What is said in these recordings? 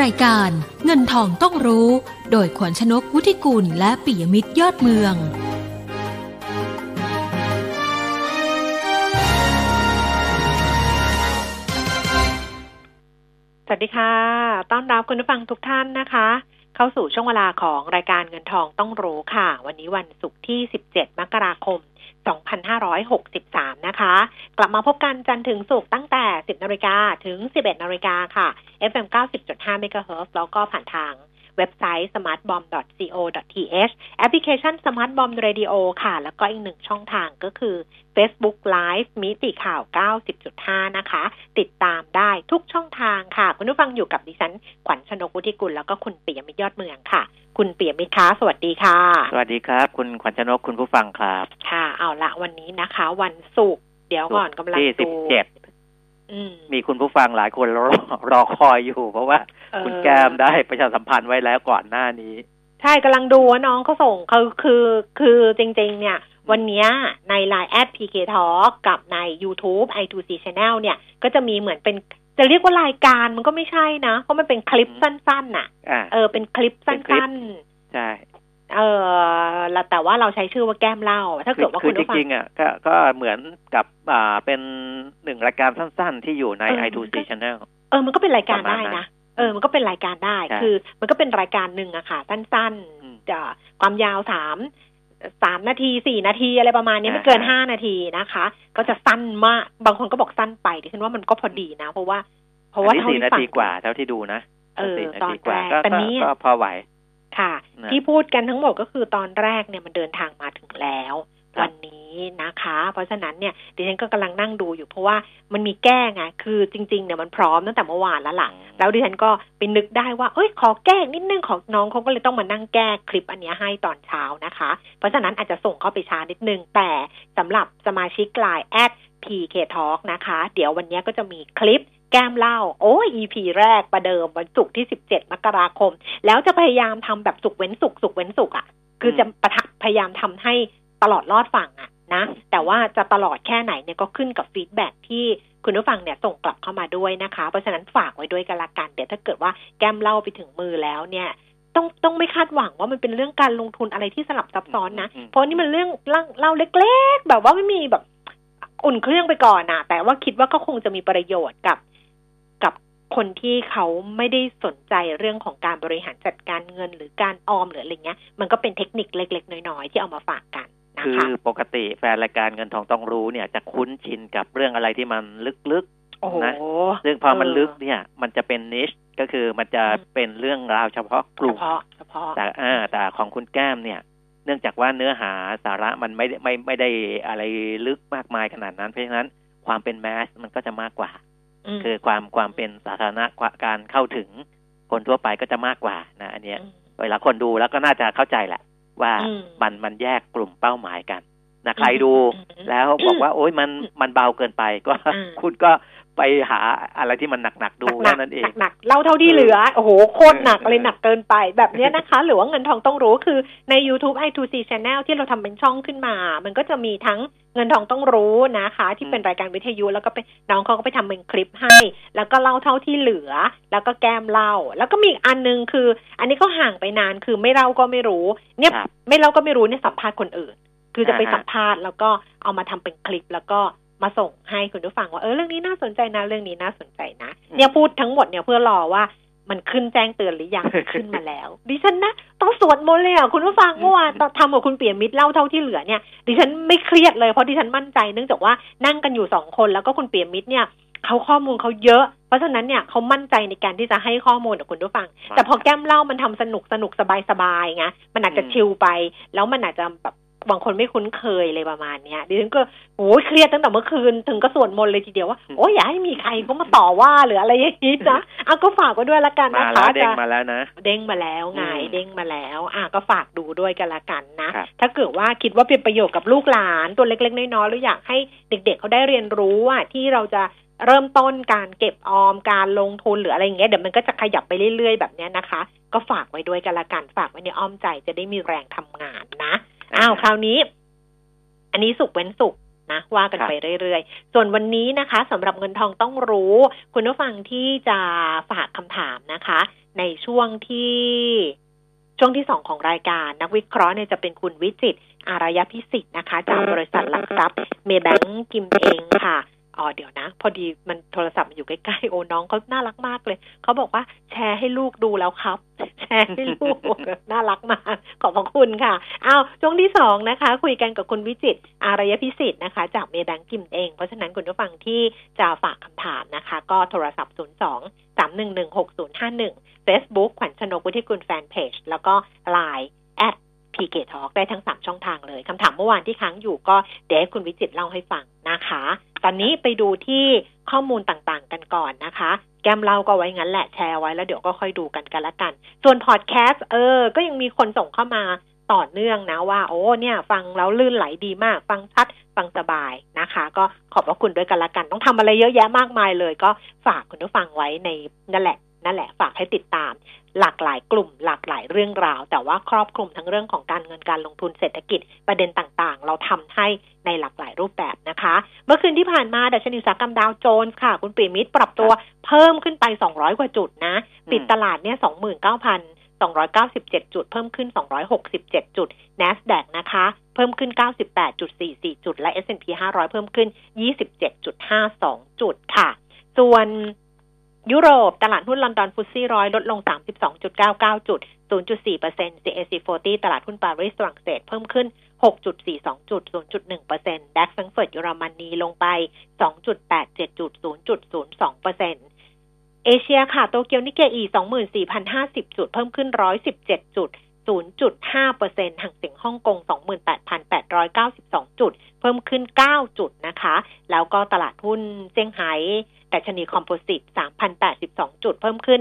รายการเงินทองต้องรู้ โดยขวัญชนกวุฒิกุลและปิยมิตรยอดเมือง สวัสดีค่ะ ต้อนรับคุณผู้ฟังทุกท่านนะคะ เข้าสู่ช่วงเวลาของรายการเงินทองต้องรู้ค่ะ วันนี้วันศุกร์ที่ 17 มกราคม 2563 นะคะ กลับมาพบกันจันทร์ถึงศุกร์ตั้งแต่ 10 นาฬิกาถึง 11 นาฬิกาค่ะ FM 90.5 MHz แล้วก็ผ่านทาง เว็บไซต์ smartbomb.co.th แอปพลิเคชัน Smart Bomb Radio ค่ะ แล้วก็อีกหนึ่งช่องทางก็คือ Facebook Live มิติข่าว 90.5 นะคะ ติดตามได้ทุกช่องทางค่ะ คุณผู้ฟังอยู่กับดิฉัน ขวัญชนกุธิกุล แล้วก็คุณเปียมิตรยอดเมืองค่ะ คุณเปียมิตรคะสวัสดีค่ะ สวัสดีครับ คุณขวัญชนกคุณผู้ฟังครับ ค่ะ เอาละวันนี้นะคะ วันศุกร์เดี๋ยวก่อนกำลังที่สิดูบเจ็ดอื มมีคุณผู้ฟังหลายคนรอรอคอยอยู่ เพราะว่าเอ่อคุณแก้มได้ประชาสัมพันธ์ไว้แล้วก่อนหน้านี้ ใช่กำลังดูว่าน้องเขาส่งคือคือคือจริง ๆ เนี่ย วันเนี้ยใน Line แอด PK Talk กับใน YouTube i2c Channel เนี่ย ก็จะมีเหมือนเป็นจะเรียกว่ารายการมันก็ไม่ใช่นะ เพราะมันเป็นคลิปอืมสั้นๆน่ะอ่าเออเป็นคลิปสัเป็นคลิป้นใช่ๆ เออแล้วแต่ว่าเราใช้ชื่อว่าแก้มเล่าถ้าเกิดว่าคืคุอณจผู้ฟังริงๆอะก็ก็เหมือนกับอ่าเป็นหนึ่งรายการสั้นๆ ที่อยู่ในเออ i2c Channel เออมันก็เป็นรายการประมาณได้นั้นนะเออมันก็เป็นรายการได้ใช่คือ มันก็เป็นรายการหนึ่งอะค่ะสั้นอืมๆจะความยาวสามสามนาทีสี่นาทีอะไรประมาณนี้ไม่เกินอ่าห้านาทีนะคะ ก็จะสั้นมากบางคนก็บอกสั้นไปดิฉันว่ามันก็พอดีนะ เพราะว่า เพราะว่าอันนี้เท่าสี่ที่นาฟังทีกว่าเท่าที่ดูนะเออสี่นาตอนทีกว่าแรกก็แต่ก็นี้ก็พอไหว ค่ะนะที่พูดกันทั้งหมดก็คือตอนแรกเนี่ยมันเดินทางมาถึงแล้วครับวันนี้นะคะ เพราะฉะนั้นเนี่ยดิฉันก็กำลังนั่งดูอยู่เพราะว่ามันมีแก้ไงคือจริงๆเนี่ยมันพร้อมตั้งแต่เมื่อวานแล้วล่ะแล้วดิฉันก็ไปนึกได้ว่าเอ้ยขอแก้นิดนึงของน้องเขาก็เลยต้องมานั่งแก้คลิปอันเนี้ยให้ตอนเช้านะคะ เพราะฉะนั้นอาจจะส่งเข้าไปช้านิดนึง แต่สำหรับสมาชิก LINE@ PK Talk นะคะ เดี๋ยววันเนี้ยก็จะมีคลิป แก้มเล่า โอ้ย EP แรกประเดิมวันศุกร์ที่ 17 มกราคม แล้วจะพยายามทำแบบสุกเว้นสุกสุกเว้นสุกอะ่ะ คือจะประทะพยายามทำให้ตลอดรอดฝั่งอะ่ะนะ แต่ว่าจะตลอดแค่ไหนเนี่ยก็ขึ้นกับฟีดแบ็ที่คุณผู้ฟังเนี่ยส่งกลับเข้ามาด้วยนะคะ เพราะฉะนั้นฝากไว้ด้วยกันละกัน เดี๋ยวถ้าเกิดว่าแก้มเล่าไปถึงมือแล้วเนี่ยต้องต้องไม่คาดหวังว่ามันเป็นเรื่องการลงทุนอะไรที่สลับซับซ้อนนะอืมเพราะนี่มันเรื่องเล่าเล่าเล็ก ๆ แบบว่าไม่มีแบบอุ่นเครื่องไปก่อนนะแต่ว่าคิดว่าก็คงจะมีประโยชน์กับกับ คนที่เขาไม่ได้สนใจเรื่องของการบริหารจัดการเงินหรือการออมหรืออะไรเงี้ย มันก็เป็นเทคนิคเล็ก ๆ น้อย ๆ ที่เอามาฝากกันนะคือคะปกติแฟนรายการเงินทองต้องรู้เนี่ย จะคุ้นชินกับเรื่องอะไรที่มันลึกโอ้โหนะซึ่งพอมันเออลึกเนี่ย มันจะเป็นนิชก็คือมันจะอืมเป็นเรื่องราวเฉพาะกเฉลุ่มพาะเฉพาะแต่อ่าแต่ของคุณแก้มเนี่ย เนื่องจากว่าเนื้อหาสาระมันไม่ได้ไม่ไม่ได้อะไรลึกมากมายขนาดนั้น เพราะฉะนั้นความเป็นแมสมันก็จะมากกว่าม คือความความเป็นสาธารณะกว่าการเข้าถึงคนทั่วไปก็จะมากกว่านะอันเนี้ยอืมเวลาคนดูแล้วก็น่าจะเข้าใจแหละ ว่าอืมมันมันแยกกลุ่มเป้าหมายกันนะใครอืมดูอืมแล้วบอกว่า โอ๊ยมันมันเบาเกินไปก็อืมคุณก็ ไปหาอะไรที่มันหนักๆดูหนัแค่กนั้นเองๆหนักๆเล่าเท่าที่เหลือ โอ้โห โคตรหนักเลยเออหนักเกินไปแบบเนี้ยนะคะ หรือว่าเงินทองต้องรู้คือใน YouTube i2c Channel ที่เราทำเป็นช่องขึ้นมา มันก็จะมีทั้งเงินทองต้องรู้นะคะ ที่เป็นรายการวิทยุแล้วก็เป็นน้องเขาก็ไปทำเป็นคลิปให้ แล้วก็เล่าเท่าที่เหลือ แล้วก็แก้มเล่า แล้วก็มีอีกอันนึงคือ อันนี้ก็ห่างไปนานคือไม่เล่าก็ไม่รู้ เนี่ยครับไม่เล่าก็ไม่รู้เนี่ยสัมภาษณ์คนอื่น คือจะไปอ่าฮะสัมภาษณ์แล้วก็เอามาทำเป็นคลิปแล้วก็ มาส่งให้คุณผู้ฟังว่าเออเรื่องนี้น่าสนใจนะเรื่องนี้น่าสนใจนะเนี่ยพูดทั้งหมดเนี่ยเพื่อรอว่ามันขึ้นแจ้งเตือนหรือยังขึ้นมาแล้ว ดิฉันนะต้องสวดมนต์เลยอะคุณผู้ฟังเมื่อวานตอนทำกับคุณเปี่ยมมิตรเล่าเท่าที่เหลือเนี่ย ดิฉันไม่เครียดเลยเพราะดิฉันมั่นใจเนื่องจากว่านั่งกันอยู่สองคนแล้วก็คุณเปี่ยมมิตรเนี่ยเขาข้อมูลเขาเยอะ เพราะฉะนั้นเนี่ยเขามั่นใจในการที่จะให้ข้อมูลกับคุณผู้ฟัง แต่พอแก้มเล่ามันทำสนุกสนุกสบายสบายไงมันอาจจะอืมชิลไป แล้วมันอาจจะแบบ บางคนไม่คุ้นเคยเลยประมาณเนี้ยดิฉันก็โอ้ยเครียดตั้งแต่เมื่อคืน ถึงก็สวดมนต์เลยทีเดียวว่าโอ้ยอย่าให้มีใครเขามาต่อว่าหรืออะไรอย่างนี้นะเอาก็ฝากไว้ด้วยละกันมานะแล้คะวเด้งจะมาแล้วนะ เด้งมาแล้วไงอืมเด้งมาแล้ว อะก็ฝากดูด้วยกันละกันนะครับถ้าเกิดว่าคิดว่าเป็นประโยชน์กับลูกหลานตัวเล็กๆน้อยๆหรืออยากให้เด็ก ๆเขาได้เรียนรู้อะที่เราจะเริ่มต้นการเก็บออมการลงทุนหรืออะไรอย่างเงี้ยเดี๋ยวมันก็จะขยับไปเรื่อยๆแบบเนี้ยนะคะ ก็ฝากไว้ด้วยกันละกันฝากไว้ในอ้อมใจจะได้มีแรงทำงานนะ อ้าวคราวนี้ อันนี้สุกเว้นสุกนะว่ากันครับไปเรื่อยๆ ส่วนวันนี้นะคะสำหรับเงินทองต้องรู้ คุณผู้ฟังที่จะฝากคำถามนะคะ ในช่วงที่ช่วงที่สองของรายการ นักวิเคราะห์เนี่ยจะเป็นคุณวิจิตรอารยพิสิทธิ์นะคะ จากบริษัทหลักทรัพย์เมแบงก์กิมเองค่ะ อ๋อเดี๋ยวนะ พอดีมันโทรศัพท์มันอยู่ใกล้ๆโอ้น้องเขาน่ารักมากเลยเขาบอกว่าแชร์ให้ลูกดูแล้วครับ แชร์ให้ลูกน่ารักมากขอบพระคุณค่ะเอาช่วงที่สองนะคะ คุยกันกับคุณวิจิตรอารยะพิศิษฐนะคะ จากเมย์แบงก์กิมเอ็ง เพราะฉะนั้นคุณผู้ฟังที่จะฝากคำถามนะคะ ก็โทรศัพท์ 0 2 3 1 1 6 0 5 1 Facebook ขวัญชนกวุฒิกุลแฟนเพจแล้วก็ Line แอดพีเกทอกได้ทั้งสามช่องทางเลยคำถามเมื่อวานที่ค้างอยู่ก็เดี๋ยวให้คุณวิจิตรเล่าให้ฟังนะคะ ตอนนี้ไปดูที่ข้อมูลต่างๆ กันก่อนนะคะ แกมเล่าก็ไว้งั้นแหละแชร์ไว้แล้วเดี๋ยวก็ค่อยดูกันกันละกัน ส่วนพอดแคสต์เออ ก็ยังมีคนส่งเข้ามาต่อเนื่องนะว่า โอ้เนี่ย ฟังแล้วลื่นไหลดีมาก ฟังชัดฟังสบายนะคะ ก็ขอบพระคุณด้วยกันละกัน ต้องทำอะไรเยอะแยะมากมายเลย ก็ฝากคุณผู้ฟังไว้ในนั่นแหละ นั่นแหละฝากให้ติดตาม หลากหลายกลุ่ม หลากหลายเรื่องราว แต่ว่าครอบคลุมทั้งเรื่องของการเงินการลงทุนเศรษฐกิจประเด็นต่างๆ เราทำให้ในหลากหลายรูปแบบนะคะ เมื่อคืนที่ผ่านมาดัชนีอุตสาหกรรมดาวโจนส์ค่ะ คุณปีมิตรปรับตัวเพิ่มขึ้นไป 200 กว่าจุดนะ ปิดตลาดเนี่ย29,000 297 จุด เพิ่มขึ้น 267 จุด NASDAQ นะคะ เพิ่มขึ้น 98.44 จุด และ S&P 500 เพิ่มขึ้น 27.52 จุดค่ะ ส่วน ยุโรป ตลาดหุ้นลอนดอนฟุตซี่ร้อยลดลง 32.99 จุด 0.4% CAC 40 ตลาดหุ้นปารีสฝรั่งเศสเพิ่มขึ้น 6.42 จุด 0.1%ดัคซังเฟิร์ตเยอรมนีลงไป 2.87 จุด 0.02%เอเชียค่ะ โตเกียวนิเกอี 24,050 จุด เพิ่มขึ้น 117 จุด 0.5%ห่างเสียงฮ่องกง 28,892 จุด เพิ่มขึ้น 9 จุดนะคะ แล้วก็ตลาดหุ้นเซี่ยงไฮ้ แต่ชนีคอมโพสิต 3,082 จุด เพิ่มขึ้น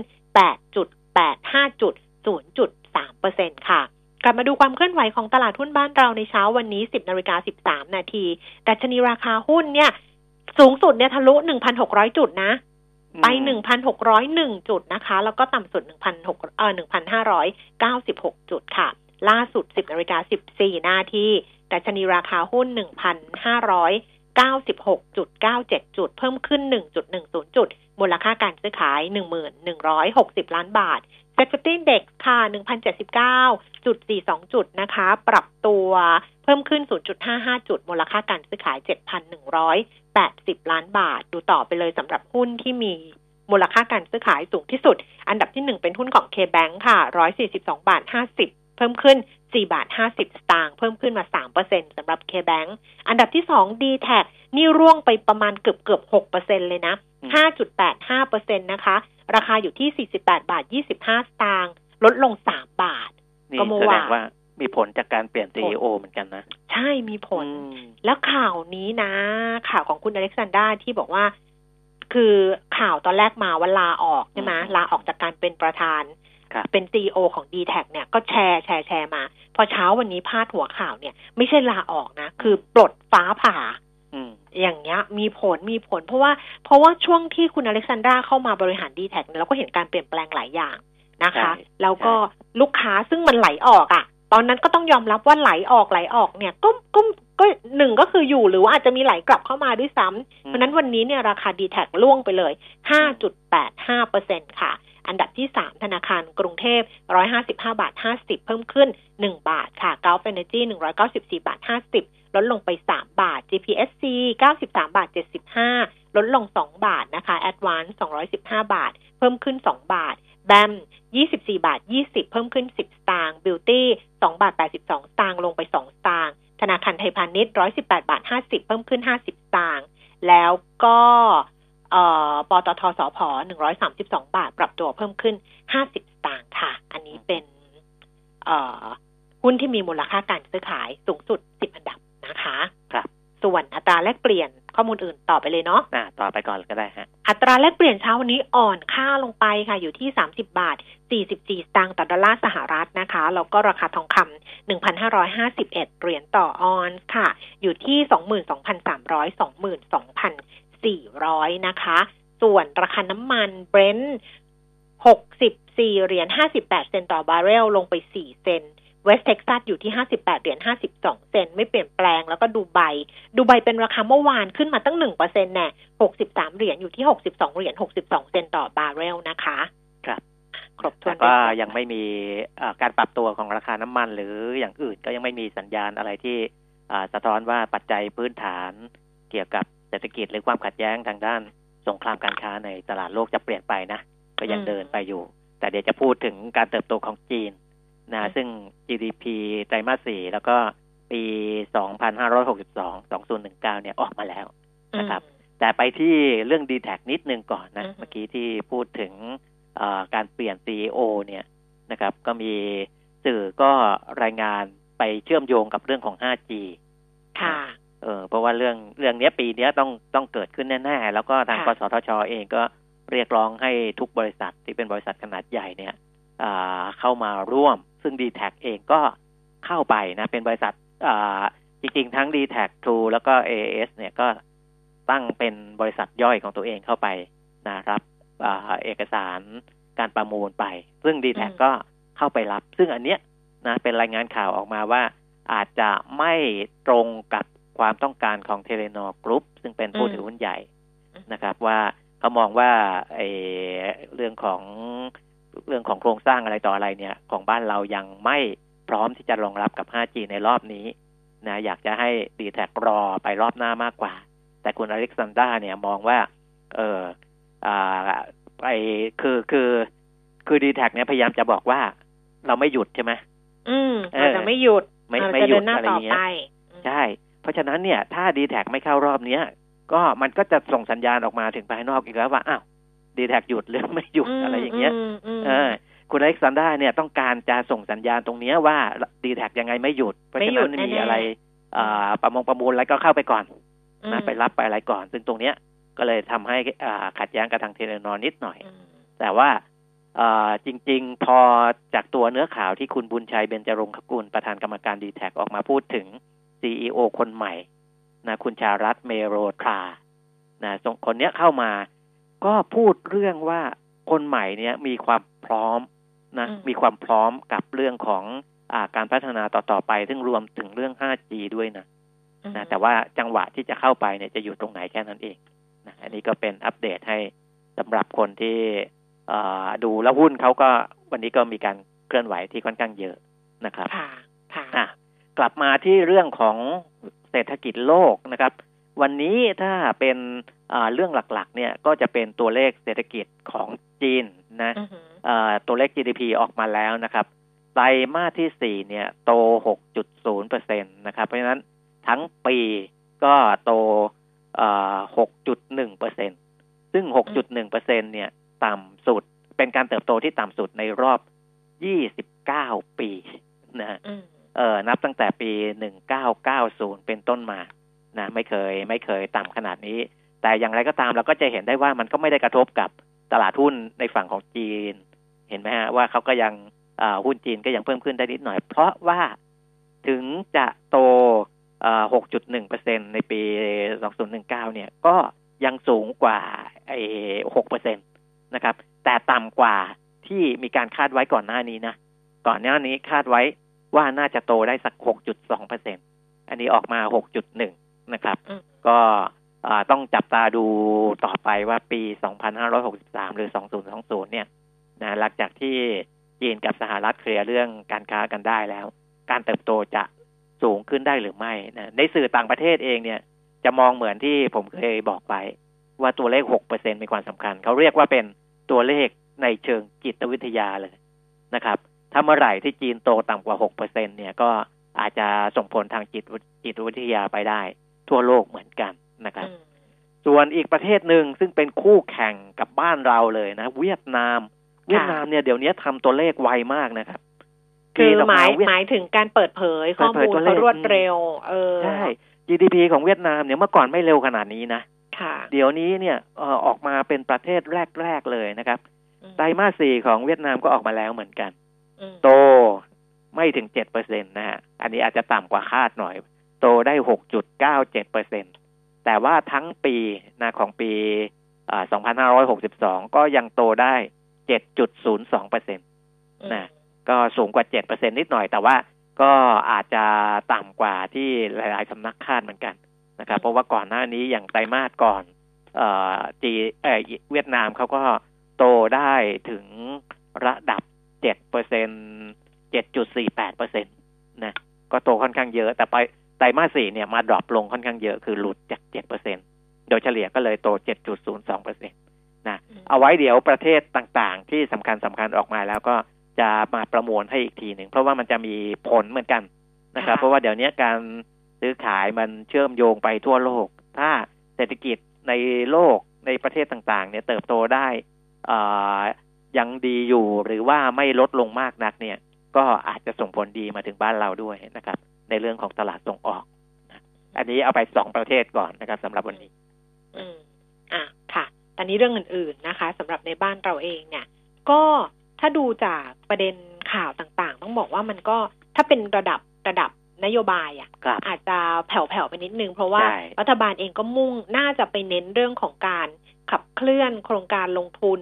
8.85 จุด 0.3%ค่ะกลับมาดูความเคลื่อนไหวของตลาดหุ้นบ้านเราในเช้าวันนี้ 10นาฬิกา13 นาทีแต่ชนีราคาหุ้นเนี่ย สูงสุดเนี่ยทะลุ 1,600 จุดนะไปหนึ่งพันหกร้อยหนึ่งจุดนะคะ แล้วก็ต่ำสุดหนึ่งพันหกเอ่อหนึ่งพันห้าร้อยเก้าสิบหกจุดค่ะ ล่าสุดสิบนาฬิกาสิบสี่นาทีแต่ชนีราคาหุ้นห นึ่งพันห้าร้อยเก้าสิบหกจุดเก้าเจ็ดจุด เพิ่มขึ้นหนึ่งจุดหนึ่งศูนย์จุด มูลค่าการซื้อขายหนึ่งหมื่นหนึ่งร้อยหกสิบล้านบาทเซ็ตฟิเด็กค่ะหนึ่งพันเจ็ดสิบเก้าจุดสี่สองจุดนะคะ ปรับตัวเพิ่มขึ้นศูนย์จุดห้าห้าจุด มูลค่าการซื้อขายเจ็ดพันหนึ่งร้อยแปดสิบล้านบาท ดูต่อไปเลยสำหรับหุ้นที่มีมูลค่าการซื้อขายสูงที่สุด อันดับที่หนึ่งเป็นหุ้นของ K-Bank ค่ะ 142 บาท 50 เพิ่มขึ้น 4 บาท 50 สตางค์เพิ่มขึ้นมา 3%สำหรับ K-Bank อันดับที่ 2 d t แทนี่ร่วงไปประมาณเกือบเกือบ6%เลยนะ 5.85%นะคะ ราคาอยู่ที่ 48 บาท 25 สตางค์ลดลง 3 บาท ก็เมื่อวานว่ามีผลจากการเปลี่ยนซีอเหมือนกันนะ ใช่มีผล แล้วข่าวนี้นะ ข่าวของคุณอเล็กซานดราที่บอกว่า คือข่าวตอนแรกมาว่าลาออกใช่ไหมลาออกจากการเป็นประธานเป็นซีอของ d t แทเนี่ยก็แชร์แชร์แชร์มา พอเช้าวันนี้พาดหัวข่าวเนี่ย ไม่ใช่ลาออกนะ คือปลดฟ้าผ่าอย่างเงี้ยมีผลมีผล เพราะว่าเพราะว่าช่วงที่คุณอเล็กซานดราเข้ามาบริหาร d t แทเราก็เห็นการเปลี่ยนแปลงหลายอย่างนะคะ แล้วก็ลูกค้าซึ่งมันไหลออกอะ่ะ ตอนนั้นก็ต้องยอมรับว่าไหลออกไหลออกเนี่ยก็ก็ก็หนึ่งก็คืออยู่หรือว่าอาจจะมีไหลกลับเข้ามาด้วยซ้ำเพราะนั้นวันนี้เนี่ยราคาดีแท็ล่วงไปเลย 5.85เปอร์เซ็นค่ะ อันดับที่ 3 ธนาคารกรุงเทพ 155 บาท 50 เพิ่มขึ้น 1 บาทค่ะ g u l f Energy 194 บาท 50 ลดลงไป 3 บาท GPSC 93 บาท 75 ลดลง 2 บาทนะคะ Advance 215 บาท เพิ่มขึ้น 2 บาท BAM 24 บาท 20 เพิ่มขึ้น 10 สตางค์ Beauty 2บาท 82 สตางค์ลงไป 2 สตางค์ธนาคารไทยพาณิชย์ 118 บาท 50 เพิ่มขึ้น 50 สตางค์แล้วก็ ปตทสพ132บาท ปรับตัวเพิ่มขึ้น50สตางค์ค่ะ อันนี้เป็นหุ้นที่มีมูลค่าการซื้อขายสูงสุด10อันดับนะคะครับส่วนอัตราแลกเปลี่ยนข้อมูลอื่นต่อไปเลยเนาะอ่าต่อไปก่อนก็ได้ฮะ อัตราแลกเปลี่ยนเช้าวันนี้อ่อนค่าลงไปค่ะอยู่ที่สามสิบาทสี่สิบสี่สตางค์ต่อดอลลาร์สหรัฐนะคะ แล้วก็ราคาทองคำหนึ่งพันห้าร้อยห้าสิบเอ็ดเหรียญต่อออนซ์ค่ะ อยู่ที่สองหมื่นสองพันสามร้อยสองหมื่นสองพัน สี่ร้อยนะคะ ส่วนราคาน้ำมันเบรนท์หกสิบสี่เหรียญห้าสิบแปดเซนต์ต่อบาร์เรลลงไปสี่เซนต์เวสเท็กซัสอยู่ที่ 58 เหรียญ 52 เซนต์ไม่เปลี่ยนแปลงแล้วก็ดูไบดูไบเป็นราคาเมื่อวานขึ้นมาตั้ง1%เปอร์เซ็นต์แน่63 เหรียญอยู่ที่ 62 เหรียญ 62 เซนต์ต่อบาร์เรลนะคะครับครบถ้วแต่นก็ได้ยังไม่มีเอ่อการปรับตัวของราคาน้ำมัน หรืออย่างอื่นก็ยังไม่มีสัญญาณอะไรที่อ่าสะท้อนว่าปัจจัยพื้นฐานเกี่ยวกับ เศรษฐกิจหรือความขัดแย้งทางด้านสงครามการค้าในตลาดโลกจะเปลี่ยนไปนะ ก็ยังเดินไปอยู่ แต่เดี๋ยวจะพูดถึงการเติบโตของจีนนะซึ่ง GDP ไตรมาสสี่แล้วก็ปี 2562 2019 เนี่ยออกมาแล้วนะครับ แต่ไปที่เรื่อง d t แทนิดนึงก่อนนะอือฮึเมื่อกี้ที่พูดถึงเอ่อการเปลี่ยน CEO เนี่ยนะครับ ก็มีสื่อก็รายงานไปเชื่อมโยงกับเรื่องของ 5G ค่ะ เออเพราะว่าเรื่องเรื่องเนี้ยปีเนี้ยต้องต้องเกิดขึ้นแน่ๆแล้วก็ทางค่ะกสทชเองก็เรียกร้องให้ทุกบริษัทที่เป็นบริษัทขนาดใหญ่เนี่ยอ่าเข้ามาร่วม ซึ่ง d t แทเองก็เข้าไปนะเป็นบริษัทอ่าจริง ๆ ทั้ง d t แท True แล้วก็ AAS เนี่ยก็ตั้งเป็นบริษัทย่อยของตัวเองเข้าไปนะรับอ่าเอกสารการประมูลไป ซึ่ง d t แทอืมก็เข้าไปรับ ซึ่งอันเนี้ยนะเป็นรายงานข่าวออกมาว่าอาจจะไม่ตรงกับ ความต้องการของเทเลนอกรุ๊ปซึ่งเป็นผู้อืมถือหุ้นใหญ่อืมนะครับ ว่าเขามองว่าไอ้เรื่องของเรื่องของโครงสร้างอะไรต่ออะไรเนี่ย ของบ้านเรายังไม่พร้อมที่จะรองรับกับ 5G ในรอบนี้นะอยากจะให้ดีแท็รอไปรอบหน้ามากกว่า แต่คุณอเล็กซานดราเนี่ยมองว่า เอออ่าไอคือคือคือดีแท็เนี่ยพยายามจะบอกว่า เราไม่หยุดใช่ไหมอืมเออเราจะไม่หยุดไม่เราไม่จะหยุเดิดนหน้าอะไรต่ออย่างเงี้ไปยใช่เพ ราะฉะนั้นเนี่ยถ้าดีแท็ไม่เข้ารอบเนี้ยก็มันก็จะส่งสัญญาณออกมาถึงภายนอกอีกแล้วว่าอ้าวดีแท็หยุดหรือไม่หยุดอะไรอย่างเงี้ยมมเออคุณอเล็กซานดราเนี่ยต้องการจะส่งสัญญาณตรงเนี้ยว่าดีแท็ยังไงไม่หยุด เพราะฉะนั้นไม่หยุดมีแน่ๆอะไรอ่าประมงประมูลอะไรก็เข้าไปก่อนอืมนะไปรับไปอะไรก่อน ซึ่งตรงเนี้ยก็เลยทำให้อ่าขัดแย้งกับทางเทเลนอร์นิดหน่อยอืมแต่ว่าเอ่อจริง ๆ พอจากตัวเนื้อข่าวที่คุณบุญชัยเบญจรงคกุลประธานกรรมการดีแทคออกมาพูดถึง CEO คนใหม่นะคุณชารัดเมห์โรทรานะส่งคนเนี้ยเข้ามา ก็พูดเรื่องว่าคนใหม่เนี้ยมีความพร้อมนะอืมมีความพร้อมกับเรื่องของอาการพัฒนาต่อๆไป ซึ่งรวมถึงเรื่อง 5G ด้วยนะนะ แต่ว่าจังหวะที่จะเข้าไปเนี่ยจะอยู่ตรงไหนแค่นั้นเองนะอันนี้ก็เป็นอัปเดตให้สำหรับคนที่เอ่อดูแล้วหุ้นเขาก็วันนี้ก็มีการเคลื่อนไหวที่ค่อนข้างเยอะนะครับ ค่ะ ค่ะอะ กลับมาที่เรื่องของเศรษฐกิจโลกนะครับ วันนี้ถ้าเป็นอ่าเรื่องหลักๆ เนี่ยก็จะเป็นตัวเลขเศรษฐกิจของจีนนะอือหือเอ่อตัวเลข GDP ออกมาแล้วนะครับไตรมาสที่สี่เนี่ยโต 6.0เปอร์เซ็นตนะครับเพราะฉะนั้นทั้งปีก็โตเอ่อ6.1เปอร์เซ็นซึ่ง 6.1เปอร์เซ็นเนี่ยต่ำสุด เป็นการเติบโตที่ต่ำสุดในรอบ 29 ปีนะอืม เอ่อนับตั้งแต่ปี1990เป็นต้นมานะไม่เคยไม่เคยต่ำขนาดนี้ แต่อย่างไรก็ตามเราก็จะเห็นได้ว่ามันก็ไม่ได้กระทบกับตลาดหุ้นในฝั่งของจีน เห็นไหมฮะว่าเขาก็ยังอ่าหุ้นจีนก็ยังเพิ่มขึ้นได้นิดหน่อย เพราะว่าถึงจะโตอ่า6.1เปอร์เซ็นในปี 2019 เนี่ย ก็ยังสูงกว่าไอ้6เปอร์เซ็นนะครับ แต่ต่ำกว่าที่มีการคาดไว้ก่อนหน้านี้นะ ก่อนหน้านี้คาดไว้ ว่าน่าจะโตได้สัก 6.2เปอร์เซ็นอันนี้ออกมา 6.1 นะครับอืมก็อ่าต้องจับตาดูต่อไปว่าปี 2563 หรือ 2020 เนี่ยนะหลังจากที่จีนกับสหรัฐเคลียร์เรื่องการค้ากันได้แล้ว การเติบโตจะสูงขึ้นได้หรือไม่นะในสื่อต่างประเทศเองเนี่ย จะมองเหมือนที่ผมเคยบอกไป ว่าตัวเลข 6%มีความสำคัญ เขาเรียกว่าเป็นตัวเลขในเชิงจิตวิทยาเลยนะครับ ถ้าเมื่อไหร่ที่จีนโตต่ำกว่า6%เนี่ยก็อาจจะส่งผลทางจิตจิตวิทยาไปได้ ทั่วโลกเหมือนกันนะครับอืมส่วนอีกประเทศหนึ่งซึ่งเป็นคู่แข่งกับบ้านเราเลยนะ เวียดนาม เวียดนามเนี่ยเดี๋ยวนี้ทำตัวเลขไวมากนะครับ คือปีต่หมายเวีดหมายถึงการเปิดเผยข้อเปิดมูเผยลตัวเลขเขารวดเร็ว เออใช่ GDP ของเวียดนามเนี่ยเมื่อก่อนไม่เร็วขนาดนี้นะค่ะเดี๋ยวนี้เนี่ยเอ่อออกมาเป็นประเทศแรก ๆ เลยนะครับอืมไตรมาสสี่ของเวียดนามก็ออกมาแล้วเหมือนกันอืม โตไม่ถึงเจ็ดเปอร์เซ็นต์นะฮะ อันนี้อาจจะต่ำกว่าคาดหน่อย โตได้หกจุดเก้าเจ็ดเปอร์เซ็นต์แต่ว่าทั้งปีนะของปีอ่าสองพันห้าร้อยหกสิบสองก็ยังโตได้เจ็ดจุดศูนย์สองเปอร์เซ็นต์อืมนะก็สูงกว่าเจ็ดเปอร์เซ็นต์นิดหน่อย แต่ว่าก็อาจจะต่ำกว่าที่หลาย ๆสำนักคาดเหมือนกันนะครับ เพราะว่าก่อนหน้านี้อย่างไตรมาสก่อนเอ่อจีเอ่อเวียดนามเขาก็โตได้ถึงระดับ เจ็ดเปอร์เซ็นต์เจ็ดจุดสี่แปดเปอร์เซ็นต์นะก็โตค่อนข้างเยอะ แต่ไปไตรมาสสี่เนี่ยมา drop ลงค่อนข้างเยอะคือหลุดจากเจ็ดเปอร์เซ็นต์โดยเฉลี่ยก็เลยโตเจ็ดจุดศูนย์สองเปอร์เซ็นต์นะอืมเอาไว้เดี๋ยวประเทศต่างๆ ที่สำคัญสำคัญออกมาแล้วก็จะมาประมวลให้อีกทีหนึ่งเพราะว่ามันจะมีผลเหมือนกันนะครับค่ะเพราะว่าเดี๋ยวนี้การซื้อขายมันเชื่อมโยงไปทั่วโลก ถ้าเศรษฐกิจในโลกในประเทศต่างๆ เนี่ยเติบโตได้อ่า ยังดีอยู่หรือว่าไม่ลดลงมากนักเนี่ย ก็อาจจะส่งผลดีมาถึงบ้านเราด้วยนะครับ ในเรื่องของตลาดส่งออกนะอันนี้เอาไปสองประเทศก่อนนะครับสำหรับวันนี้ อืมอะค่ะตอนนี้เรื่องอื่น ๆนะคะสำหรับในบ้านเราเองเนี่ย ก็ถ้าดูจากประเด็นข่าวต่างๆ ต้องบอกว่ามันก็ถ้าเป็นระดับระดับนโยบายอะครับอาจจะแผ่วๆไปนิดนึง เพราะว่าใช่รัฐบาลเองก็มุ่งน่าจะไปเน้นเรื่องของการขับเคลื่อนโครงการลงทุน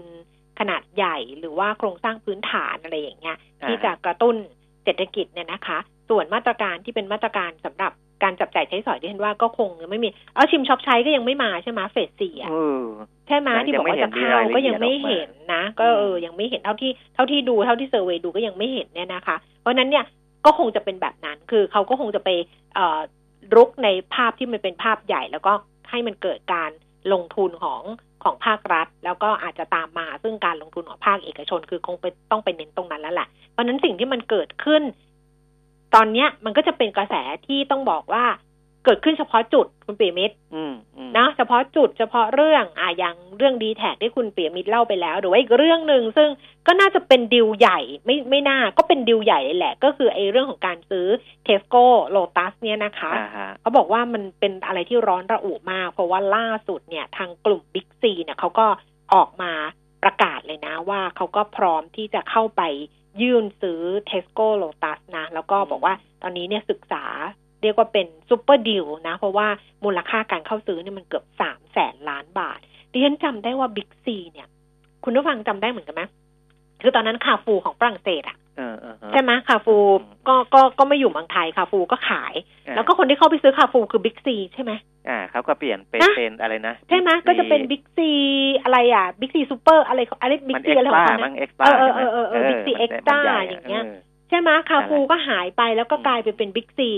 ขนาดใหญ่หรือว่าโครงสร้างพื้นฐานอะไรอย่างเงี้ยที่จะกระตุ้นเศรษฐกิจเนี่ยนะคะ ส่วนมาตรการที่เป็นมาตรการสำหรับการจับจ่ายใช้สอยที่ฉันว่าก็คงยังไม่มีเอาชิมช็อปใช้ก็ยังไม่มาใช่ไหมเฟสสี่อะเออใช่ไหมยังที่บอกว่าจะเข้ายังไม่ก็เห็นยังไม่รายละเอียดออกมาเห็นนะ ก็เอออืมยังไม่เห็นเท่าที่เท่าที่ดูเท่าที่เซอร์เวยดูก็ยังไม่เห็นเนี่ยนะคะ เพราะฉะนั้นเนี่ยก็คงจะเป็นแบบนั้นคือเขาก็คงจะไปเอ่อรุกในภาพที่มันเป็นภาพใหญ่ แล้วก็ให้มันเกิดการลงทุนของ ของภาครัฐ แล้วก็อาจจะตามมาซึ่งการลงทุนของภาคเอกชน คือคงไปต้องไปเน้นตรงนั้นแล้วแหละเพราะนั้นสิ่งที่มันเกิดขึ้น ตอนเนี้ยมันก็จะเป็นกระแสที่ต้องบอกว่า เกิดขึ้นเฉพาะจุดคุณเปียมิตรอืมอืมนะเฉพาะจุดเฉพาะเรื่องอะอย่างเรื่องดีแทคที่คุณเปียมิตรเล่าไปแล้ว หรือว่าอีกเรื่องหนึ่งซึ่งก็น่าจะเป็นดีลใหญ่ไม่ไม่น่าก็เป็นดีลใหญ่เลยแหละ ก็คือไอ้เรื่องของการซื้อเทสโก้โลตัสเนี่ยนะคะอ่าฮะเขาบอกว่ามันเป็นอะไรที่ร้อนระอุมาก เพราะว่าล่าสุดเนี่ยทางกลุ่มบิ๊กซีเนี่ยเขาก็ออกมาประกาศเลยนะว่าเขาก็พร้อมที่จะเข้าไปยื่นซื้อเทสโก้โลตัสนะ แล้วก็บอกว่าตอนนี้เนี่ยศึกษา เรียกว่าเป็นซูเปอร์ดิวนะ เพราะว่ามูลค่าการเข้าซื้อเนี่ยมันเกือบสามแสนล้านบาท ดิฉันจำได้ว่าบิ๊กซีเนี่ย คุณผู้ฟังจำได้เหมือนกันไหมคือตอนนั้นคาฟูของฝรั่งเศสอะเออเออเออใช่ไหมคาฟูอืมก็ก็ก็ไม่อยู่เมืองไทยคาฟูก็ขายอ่าแล้วก็คนที่เข้าไปซื้อคาฟูคือบิ๊กซีใช่ไหมอ่าเขาก็เปลี่ยนเป็นนะเป็นอะไรนะ ใช่ไหมก็จะเป็นบิ๊กซีอะไรอะบิ๊กซีซูเปอร์อะไรของอะไรบิ๊มักนซีเอ็กอะไรซ์ขตองร้าเขามั้นะงเอ็กซ์ตร้าเออเออเออเออ Big C Extra อย่างเงี้ย ใช่ไหมคาร์ฟูร์ก็หายไปแล้วก็กลายไปเป็นบิ๊กซี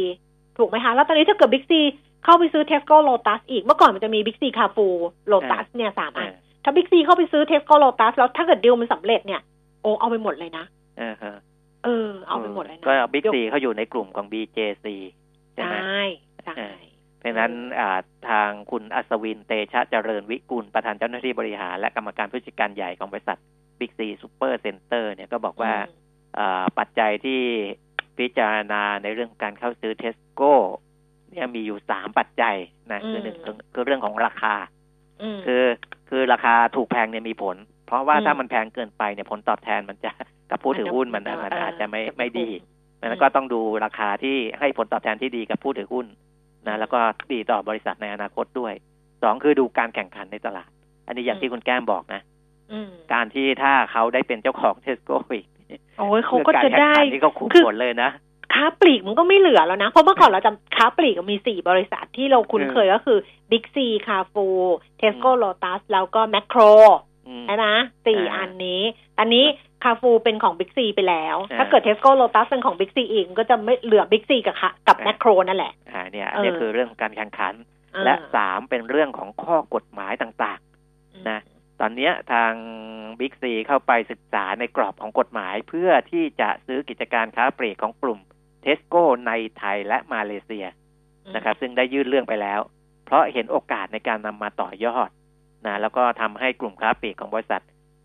ถูกไหมคะ แล้วตอนนี้ถ้าเกิดบิ๊กซีเข้าไปซื้อเทสโก้โลตัสอีก เมื่อก่อนมันจะมีบิ๊กซีคาร์ฟูร์โลตัสเนี่ยสามอัน ถ้าบิ๊กซีเข้าไปซื้อเทสโก้โลตัสแล้วถ้าเกิดดีลมันสำเร็จเนี่ย โอ้เอาไปหมดเลยนะเออเออเออ เอาไปหมดเลยนะ ก็บิ๊กซีเขาอยู่ในกลุ่มของ BJC ใช่ไหมใช่ใช่เออเพราะฉะนั้นอ่าทางคุณอัศวินเตชะเจริญวิกุลประธานเจ้าหน้าที่บริหาร และกรรมการผู้จัดการใหญ่ของบริษัทบิ๊กซีซูเปอร์เซ็นเตอร์เนี่ยก็บอกว่าอืมอ่าปัจจัยที่ พิจารณาในเรื่องการเข้าซื้อเทสโก้เนี่ยมีอยู่สามปัจจัยนะคือหนึ่งคือคือเรื่องของราคาอืมคือคือราคาถูกแพงเนี่ยมีผล เพราะว่าอืมถ้ามันแพงเกินไปเนี่ยผลตอบแทนมันจะกับผู้ถือหุ้นมันมันจะมันเอออาจจะไม่จะไม่ไม่ดีคุ้มดังนั้นก็ต้องดูราคาที่ให้ผลตอบแทนที่ดีกับผู้ถือหุ้นนะแล้วก็ดีต่อบริษัทในอนาคตด้วยสองคือดูการแข่งขันในตลาด อันนี้อย่างที่คุณแก้มบอกนะอืมการที่ถ้าเขาได้เป็นเจ้าของเทสโก้อีก โอ้ยเขาก็รื่องจะรแข่งได้ขันนี่ก็คุ้มคือผลเลยนะค้าปลีกมันก็ไม่เหลือแล้วนะ เพราะเมื่อก่อนเราจำค้าปลีกมีสี่บริษัทที่เราคุ้นเคยก็คือบิ๊กซีคาฟูเทสโก้โลตัสแล้วก็แมคโครอืมใช่ไหมสี่อ่าอันนี้ตอนนี้คาฟูเป็นของบิ๊กซีไปแล้วอ่าถ้าเกิดเทสโก้โลตัสเป็นของบิ๊กซีอีกก็จะไม่เหลือบิ๊กซีกับค่ะกับอ่าแมคโครนั่นแหละอ่าเนี่ยอันนี้เออคือเรื่องของการแข่งขันอ่าและสามเป็นเรื่องของข้อกฎหมายต่าง ๆ นะ ตอนเนี้ยทางบิ๊กซีเข้าไปศึกษาในกรอบของกฎหมาย เพื่อที่จะซื้อกิจการค้าปลีกของกลุ่มเทสโก้ในไทยและมาเลเซียนะครับ ซึ่งได้ยื่นเรื่องไปแล้ว เพราะเห็นโอกาสในการนำมาต่อยอดนะแล้วก็ทำให้กลุ่มค้าปลีกของบริษัท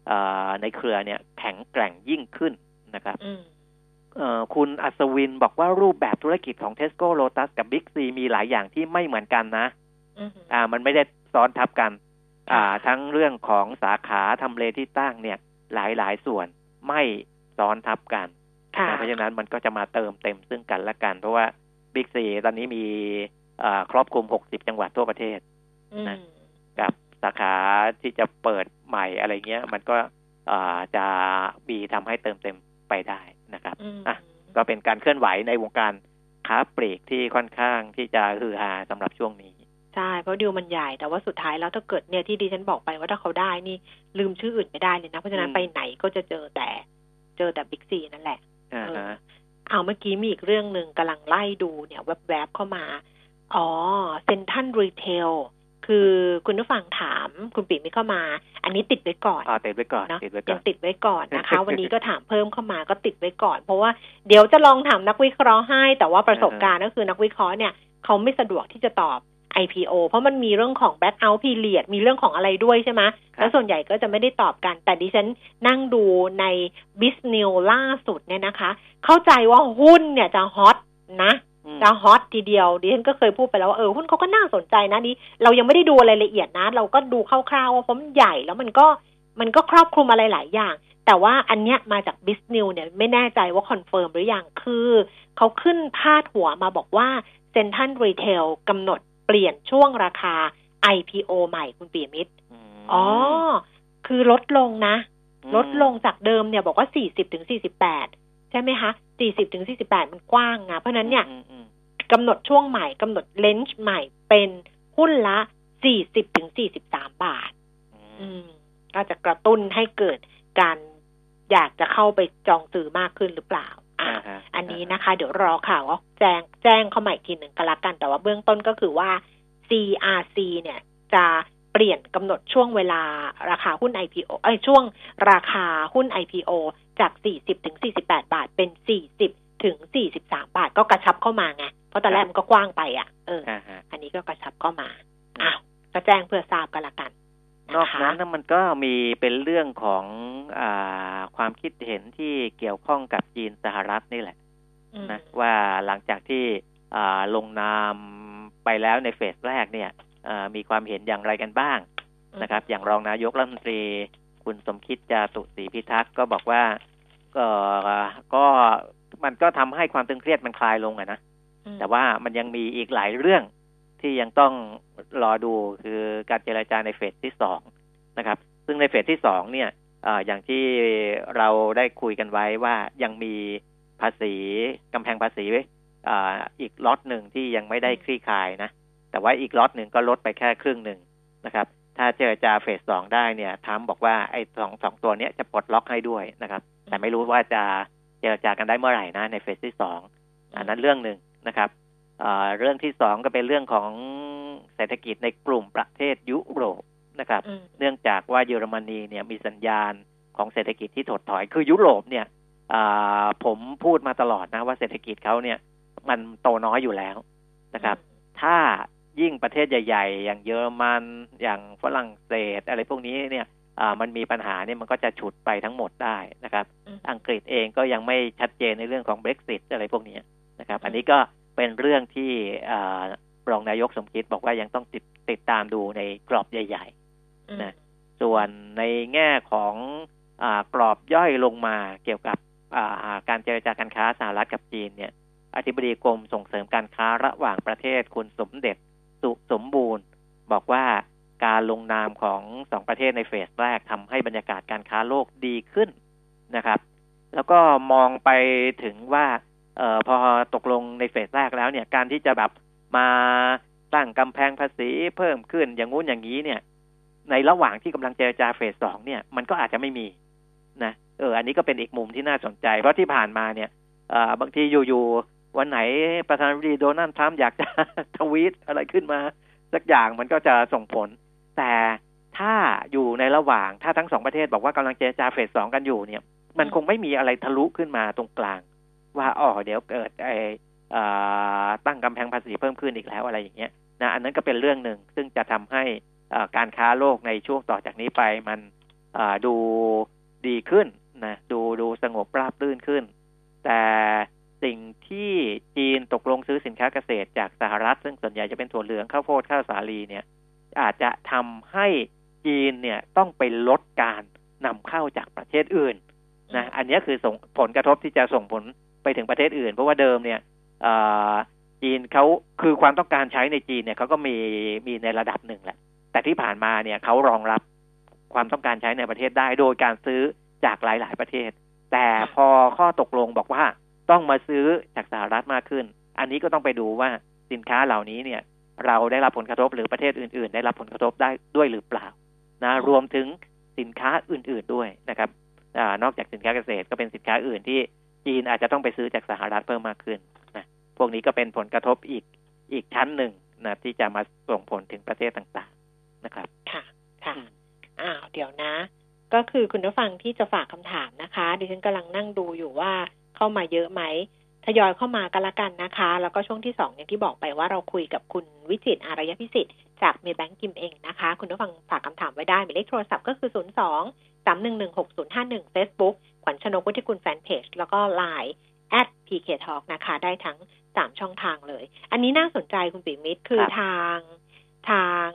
เอ่อในเครือเนี่ยแข็งแกร่งยิ่งขึ้นนะครับอืมเอ่อคุณอัศวินบอกว่ารูปแบบธุรกิจของเทสโก้โ t ตัสกับบิ๊กซีมีหลายอย่างที่ไม่เหมือนกันนะอืมอ่า มันไม่ได้ซ้อนทับกัน อ่าค่ะทั้งเรื่องของสาขาทำเลที่ตั้งเนี่ยหลายหลายๆส่วนไม่ซ้อนทับกันค่ะนะเพราะฉะนั้นมันก็จะมาเติมเต็มซึ่งกันและกัน เพราะว่าบิ๊กซีตอนนี้มีอ่าครอบคลุม 60 จังหวัดทั่วประเทศอืมนะกับสาขาที่จะเปิดใหม่อะไรเงี้ย มันก็อ่าจะมีทำให้เติมเต็มไปได้นะครับอืมอะก็เป็นการเคลื่อนไหวในวงการค้าปลีกที่ค่อนข้างที่จะฮือฮาสำหรับช่วงนี้ ใช่เพราะดิวมันใหญ่แต่ว่าสุดท้ายแล้วถ้าเกิดเนี่ยที่ดิฉันบอกไปว่าถ้าเขาได้นี่ลืมชื่ออื่นไม่ได้เลยนะ เพราะฉะนั้นอืมไปไหนก็จะเจอแต่ เจอแต่บิ๊กซีนั่นแหละอ่าเออฮะเอาเมื่อกี้มีอีกเรื่องหนึ่งกำลังไล่ดูเนี่ยแวบๆเข้ามา อ๋อเซนทันรีเทลคือคุณผู้ฟังถามคุณปิ่มไม่เข้ามา อันนี้ติดไว้ก่อนอ่าติดไว้ก่อนเนาะติดไว้ก่ยัองนติดไว้ก่อนนะคะ วันนี้ก็ถามเพิ่มเข้ามาก็ติดไว้ก่อน เพราะว่าเดี๋ยวจะลองถามนักวิเคราะห์ให้ แต่ว่าประสบการณ์ก็คือนักวิเคราะห์เนี่ยเขาไม่สะดวกที่จะตอบ IPO เพราะมันมีเรื่องของ back out period มีเรื่องของอะไรด้วยใช่ไหมแล้วส่วนใหญ่ก็จะไม่ได้ตอบกัน แต่ดิฉันนั่งดูใน b i z n e w ล่าสุดเนี่ยนะคะ เข้าใจว่าหุ้นเนี่ยจะ hot นะอืมจะ hot ทีเดียวดิฉันก็เคยพูดไปแล้วว่าเออหุ้นเขาก็น่าสนใจนะนี่เรายังไม่ได้ดูอะไรละเอียดนะ เราก็ดูคร่าวๆว่าเพราะมันใหญ่แล้วมันก็มันก็ครอบคลุมอะไรหลายอย่าง แต่ว่าอันเนี้ยมาจาก biz news เนี่ยไม่แน่ใจว่า confirm หรือยังคือ เขาขึ้นพาดหัวมาบอกว่าเซ็นทรัลรีเทลกำหนด เปลี่ยนช่วงราคา IPO ใหม่คุณปิยมิตรอ๋อ คือลดลงนะอืมลดลงจากเดิมเนี่ยบอกว่า40ถึง48ใช่ไหมคะ40ถึง48มันกว้างอะเพราะฉะนั้นเนี่ยอืมอืมกำหนดช่วงใหม่กำหนดเลนจ์ใหม่เป็นหุ้นละ40ถึง43บาท อือืมมก็จะกระตุ้นให้เกิดการอยากจะเข้าไปจองซื้อมากขึ้นหรือเปล่า อ่าาฮะอันนี้นะคะ เดี๋ยวรอข่าวว่าแจ้งแจ้งเข้ามาอีกทีหนึ่งก็แล้วกัน แต่ว่าเบื้องต้นก็คือว่า CRC เนี่ยจะเปลี่ยนกำหนดช่วงเวลาราคาหุ้น IPO เอ้ยช่วงราคาหุ้น IPO จาก 40 ถึง 48 บาทเป็น 40 ถึง 43 บาท ก็กระชับเข้ามาไง เพราะตอนแรกมันก็กว้างไปอะเอออ่าฮะอันนี้ก็กระชับเข้ามาอ้าวก็แจ้งเพื่อทราบกันละกัน นอกนะคะนั้นนะมันก็มีเป็นเรื่องของอา ความคิดเห็นที่เกี่ยวข้องกับจีนสหรัฐนี่แหละอืมนะว่าหลังจากที่อ่าลงนามไปแล้วในเฟสแรกเนี่ยอ่ามีความเห็นอย่างไรกันบ้างนะครับ อย่างรองนายกรัฐมนตรี คุณสมคิดจาตุศรีพิทักษ์ก็บอกว่าก็ก็มันก็ทำให้ความตึงเครียดมันคลายลงอะนะอืมแต่ว่ามันยังมีอีกหลายเรื่องที่ยังต้องรอดูคือการเจรจาในเฟสที่สองนะครับ ซึ่งในเฟสที่สองเนี่ย อาอย่างที่เราได้คุยกันไว้ว่ายังมีภาษีกำแพงภาษีอาอีกล็อตหนึ่งที่ยังไม่ได้คลี่คลายนะ แต่ว่าอีกล็อตหนึ่งก็ลดไปแค่ครึ่งหนึ่งนะครับ ถ้าเจรจา phase สองได้เนี่ยทรัมป์บอกว่าไอ้สองสองตัวเนี้ยจะปลดล็อกให้ด้วยนะครับ แต่ไม่รู้ว่าจะเจรจากันได้เมื่อไหร่นะใน phase ที่สองอันนั้นเรื่องหนึ่งนะครับเอ่อเรื่องที่สองก็เป็นเรื่องของเศรษฐกิจในกลุ่มประเทศยุโรป นะครับอืมเนื่องจากว่าเยอรมนีเนี่ยมีสัญญาณของเศรษฐกิจที่ถดถอย คือยุโรปเนี่ยอ่าผมพูดมาตลอดนะว่าเศรษฐกิจเขาเนี่ย มันโตน้อยอยู่แล้วนะครับ ถ้ายิ่งประเทศใหญ่ ๆ อย่างเยอรมันอย่างฝรั่งเศส อะไรพวกนี้เนี่ยอ่ามันมีปัญหาเนี่ยมันก็จะฉุดไปทั้งหมดได้นะครับอืมอังกฤษเองก็ยังไม่ชัดเจนในเรื่องของ Brexit อะไรพวกนี้นะครับ อันนี้ก็เป็นเรื่องที่อ่ารองนายกสมคิดบอกว่ายังต้องติดติดตามดูในกรอบใหญ่อืม นะส่วนในแง่ของอกรอบย่อยลงมาเกี่ยวกับการเจรจาการค้าสหรัฐกับจีนเนี่ยอธิบดีกรมส่งเสริมการค้าระหว่างประเทศคุณสมเด็จสุสมบูรณ์ บอกว่าการลงนามของสองประเทศในเฟสแรกทำให้บรรยากาศการค้าโลกดีขึ้นนะครับ แล้วก็มองไปถึงว่าออพอตกลงในเฟสแรกแล้วเนี่ยการที่จะแบบมาตั้งกำแพงภาษีเพิ่มขึ้นอย่างงู้นอย่างนี้เนี่ย ในระหว่างที่กำลังเจรจาเฟสสองเนี่ยมันก็อาจจะไม่มีนะเออ อันนี้ก็เป็นอีกมุมที่น่าสนใจ เพราะที่ผ่านมาเนี่ยบางทีอยู่ๆวันไหนประธานาธิบดีโดนัลด์ทรัมป์อยากจะทวีตอะไรขึ้นมา สักอย่างมันก็จะส่งผล แต่ถ้าอยู่ในระหว่างถ้าทั้งสองประเทศบอกว่ากำลังเจรจาเฟสสองกันอยู่เนี่ย มันคงไม่มีอะไรทะลุขึ้นมาตรงกลาง ว่าอ๋อเดี๋ยวเกิดไออตั้งกำแพงภาษีเพิ่มขึ้นอีกแล้วอะไรอย่างเงี้ยนะอันนั้นก็เป็นเรื่องหนึ่งซึ่งจะทำให้ การค้าโลกในช่วงต่อจากนี้ไปมันดูดีขึ้นนะดูดูสงบราบรื่นขึ้น แต่สิ่งที่จีนตกลงซื้อสินค้าเกษตรจากสหรัฐ ซึ่งส่วนใหญ่จะเป็นถั่วเหลืองข้าวโพดข้าวสาลีเนี่ย อาจจะทำให้จีนเนี่ยต้องไปลดการนำเข้าจากประเทศอื่นนะอันนี้คือส่งผลกระทบที่จะส่งผลไปถึงประเทศอื่น เพราะว่าเดิมเนี่ยจีนเขาคือความต้องการใช้ในจีนเนี่ยเขาก็มีมีในระดับหนึ่งแหละ แต่ที่ผ่านมาเนี่ยเขารองรับความต้องการใช้ในประเทศได้โดยการซื้อจากหลาย ๆ ประเทศ แต่พอข้อตกลงบอกว่าต้องมาซื้อจากสหรัฐมากขึ้น อันนี้ก็ต้องไปดูว่าสินค้าเหล่านี้เนี่ย เราได้รับผลกระทบหรือประเทศอื่น ๆ ได้รับผลกระทบได้ด้วยหรือเปล่านะรวมถึงสินค้าอื่น ๆ ด้วยนะครับอนอกจากสินค้าเกษตรก็เป็นสินค้าอื่นที่จีนอาจจะต้องไปซื้อจากสหรัฐเพิ่มมากขึ้นนะพวกนี้ก็เป็นผลกระทบอีกอีกชั้นหนึ่งนะที่จะมาส่งผลถึงประเทศต่างๆ นะครับ ค่ะค่ะอ้าวเดี๋ยวนะ ก็คือคุณผู้ฟังที่จะฝากคำถามนะคะ ดิฉันกำลังนั่งดูอยู่ว่าเข้ามาเยอะไหมทยอยเข้ามากันละกันนะคะ แล้วก็ช่วงที่สองอย่างที่บอกไปว่าเราคุยกับคุณวิจิตอารยพิสิทธิ์จากเมย์แบงก์กิมเองนะคะ คุณผู้ฟังฝากคำถามไว้ได้หมายเลขโทรศัพท์ก็คือ 0 2 3 1 1 6 0 5 1 Facebook ขวัญชนกวุฒิกุลแฟนเพจแล้วก็ Line at pk talk นะคะ ได้ทั้งสามช่องทางเลย อันนี้น่าสนใจคุณปิมิตรคือครับทางทาง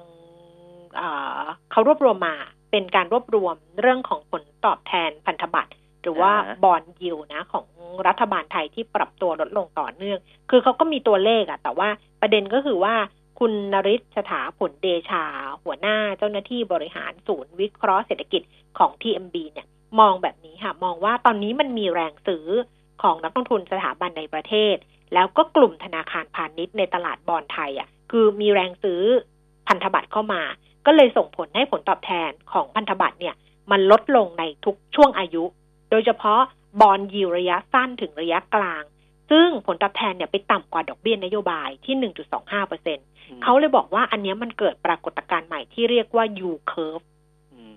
เอ่อเขารวบรวมมาเป็นการรวบรวมเรื่องของผลตอบแทนพันธบัตรหรือว่าอ่าฮะบอลยิวนะ ของรัฐบาลไทยที่ปรับตัวลดลงต่อเนื่อง คือเขาก็มีตัวเลขอะแต่ว่าประเด็นก็คือว่าคุณนริศสถาผลเดชา หัวหน้าเจ้าหน้าที่บริหารศูนย์วิเคราะห์เศรษฐกิจของ TMB เนี่ยมองแบบนี้ค่ะ มองว่าตอนนี้มันมีแรงซื้อของนักลงทุนสถาบันในประเทศ แล้วก็กลุ่มธนาคารพาณิชย์ในตลาดบอลไทยอะคือมีแรงซื้อพันธบัตรเข้ามา ก็เลยส่งผลให้ผลตอบแทนของพันธบัตรเนี่ย มันลดลงในทุกช่วงอายุ โดยเฉพาะบอลยิวระยะสั้นถึงระยะกลาง ซึ่งผลตอบแทนเนี่ยไปต่ำกว่าดอกเบี้ยนโยบายที่ 1.25เปอร์เซ็นเขาเลยบอกว่าอันเนี้ยมันเกิดปรากฏการณ์ใหม่ที่เรียกว่า U curve อืม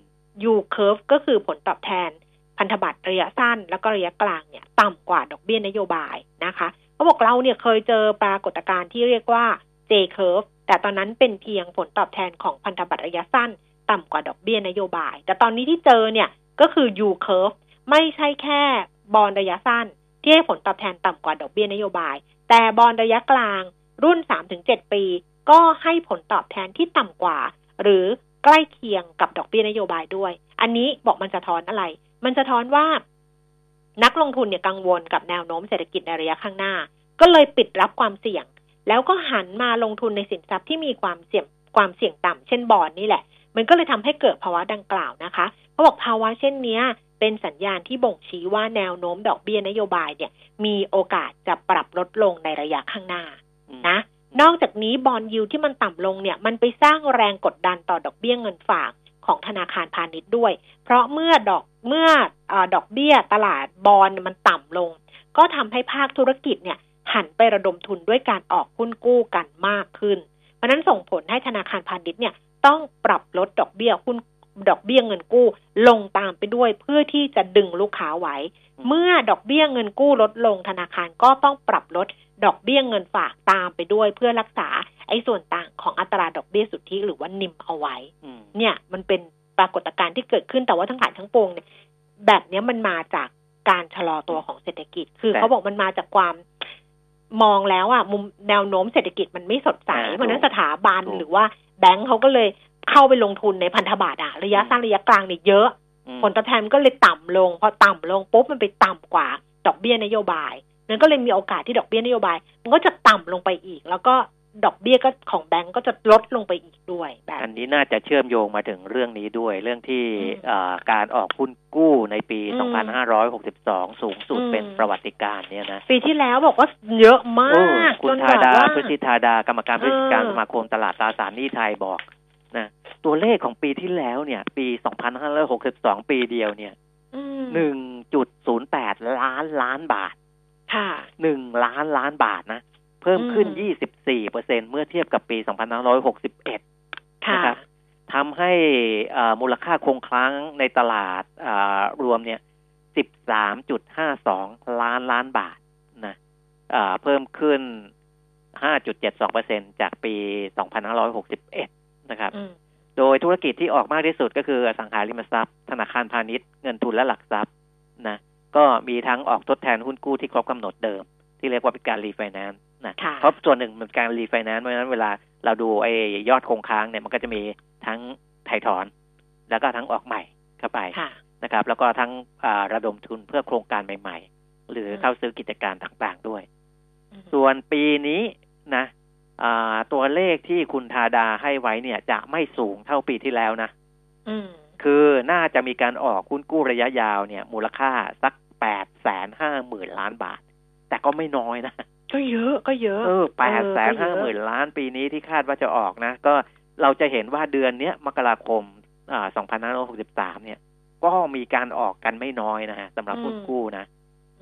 U curve ก็คือผลตอบแทนพันธบัตรระยะสั้น แล้วก็ระยะกลางเนี่ย ต่ำกว่าดอกเบี้ยนโยบายนะคะเขาบอกเราเนี่ยเคยเจอปรากฏการณ์ที่เรียกว่า J curve แต่ตอนนั้นเป็นเพียงผลตอบแทนของพันธบัตรระยะสั้น ต่ำกว่าดอกเบี้ยนโยบาย แต่ตอนนี้ที่เจอเนี่ยก็คือ U curve ไม่ใช่แค่บอลระยะสั้น ที่ให้ผลตอบแทนต่ำกว่าดอกเบี้ยนโยบาย แต่บอลระยะกลางรุ่น 3-7 ปี ก็ให้ผลตอบแทนที่ต่ำกว่า หรือใกล้เคียงกับดอกเบี้ยนโยบายด้วย อันนี้บอกมันสะท้อนอะไร มันสะท้อนว่า นักลงทุนเนี่ยกังวลกับแนวโน้มเศรษฐกิจในระยะข้างหน้า ก็เลยปิดรับความเสี่ยง แล้วก็หันมาลงทุนในสินทรัพย์ที่มีความเสี่ยงความเสี่ยงต่ำเช่นบอลนี่แหละ มันก็เลยทำให้เกิดภาวะดังกล่าวนะคะเขาบอกภาวะเช่นเนี้ยเป็นสัญญาณที่บ่งชี้ว่าแนวโน้มดอกเบี้ยนโยบายเนี่ยมีโอกาสจะปรับลดลงในระยะข้างหน้าอืมนะนอกจากนี้บอลยูที่มันต่ำลงเนี่ยมันไปสร้างแรงกดดันต่อดอกเบี้ยเงินฝากของธนาคารพาณิชย์ด้วย เพราะเมื่อดอกเมื่อเออดอกเบี้ยตลาดบอลมันต่ำลง ก็ทำให้ภาคธุรกิจเนี่ย หันไประดมทุนด้วยการออกหุ้นกู้กันมากขึ้น เพราะนั้นส่งผลให้ธนาคารพาณิชย์เนี่ยต้องปรับลดดอกเบี้ยหุ้นดอกเบี้ยเงินกู้ลงตามไปด้วยเพื่อที่จะดึงลูกค้าไว้ เมื่อดอกเบี้ยเงินกู้ลดลงธนาคารก็ต้องปรับลดดอกเบี้ยเงินฝากตามไปด้วยเพื่อรักษาไอ้ส่วนต่างของอัตราดอกเบี้ยสุทธิหรือว่านิมเอาไว้ เนี่ยมันเป็นปรากฏการณ์ที่เกิดขึ้นแต่ว่าทั้งหลายทั้งปวงเนี่ยแบบนี้มันมาจากการชะลอตัวของเศรษฐกิจ คือเขาบอกมันมาจากความ มองแล้วอะมุมแนวโน้มเศรษฐกิจมันไม่สดใสอ่าเพราะฉะนั้นถูกสถาบันถูกหรือว่าแบงก์เขาก็เลยเข้าไปลงทุนในพันธบัตรอะระยะสั้นระยะกลางเนี่ยเยอะอืมผลตอบแทนมันก็เลยต่ำลง พอต่ำลงปุ๊บมันไปต่ำกว่าดอกเบี้ยนโยบายนั้นก็เลยมีโอกาสที่ดอกเบี้ยนโยบาย มันก็จะต่ำลงไปอีก แล้วก็ ดอกเบี้ยก็ของแบงก์ก็จะลดลงไปอีกด้วยแบบอันนี้น่าจะเชื่อมโยงมาถึงเรื่องนี้ด้วย เรื่องที่อืมเอ่อการออกหุ้นกู้ในปีอืม2562 สูงสุดอืมเป็นประวัติการณ์เนี่ยนะ ปีที่แล้วบอกว่าเยอะมาโอ้กคุจณนธาแบบดาว่าพฤติธาดากรรมการผู้จัดการเออสมาคมตลาดตราสารหนี้ไทยบอกนะตัวเลขของปีที่แล้วเนี่ย ปี 2562 ปีเดียวเนี่ยอืม1.08 ล้านล้านบาทค่ะ1ล้านล้านบาทนะ เพิ่มขึ้นอืม24เปอร์เซ็นเมื่อเทียบกับปี 2561ค่ะนะครับทำให้เอ่อมูลค่าคงคลั้งในตลาดเอ่อรวมเนี่ย 13.52 ล้านล้านบาทนะเอ่อเพิ่มขึ้น 5.72%จากปี 2561 นะครับอืมโดยธุรกิจที่ออกมากที่สุดก็คืออสังหาริมทรัพย์ ธนาคารพาณิชย์ เงินทุนและหลักทรัพย์นะ ก็มีทั้งออกทดแทนหุ้นกู้ที่ครบกำหนดเดิม ที่เรียกว่าเป็นการรีไฟแนนซ์ นะค่ะเพราะส่วนหนึ่งมันเป็นการรีไฟแนนซ์เพราะฉะนั้นเวลาเราดูไอ้ยอดคงค้างเนี่ยมันก็จะมีทั้งไถ่ถอน แล้วก็ทั้งออกใหม่เข้าไปค่ะนะครับ แล้วก็ทั้งอ่าระดมทุนเพื่อโครงการใหม่ ๆ หรืออืมเข้าซื้อกิจการต่างๆด้วยอืมส่วนปีนี้นะอ่าตัวเลขที่คุณธาดาให้ไว้เนี่ย จะไม่สูงเท่าปีที่แล้วนะอืมคือน่าจะมีการออกหุ้นกู้ระยะยาวเนี่ย มูลค่าสักแปดแสนห้าหมื่นล้านบาท แต่ก็ไม่น้อยนะ ก็เยอะก็เยอะเออแปดแสนก็ห้าเยหมื่อะนล้านปีนี้ที่คาดว่าจะออกนะ ก็เราจะเห็นว่าเดือนเนี้ยมกราคมอ่าสองพันห้าร้อยหกสิบสามเนี่ย ก็มีการออกกันไม่น้อยนะฮะสำหรับหุ้นอืมกู้นะ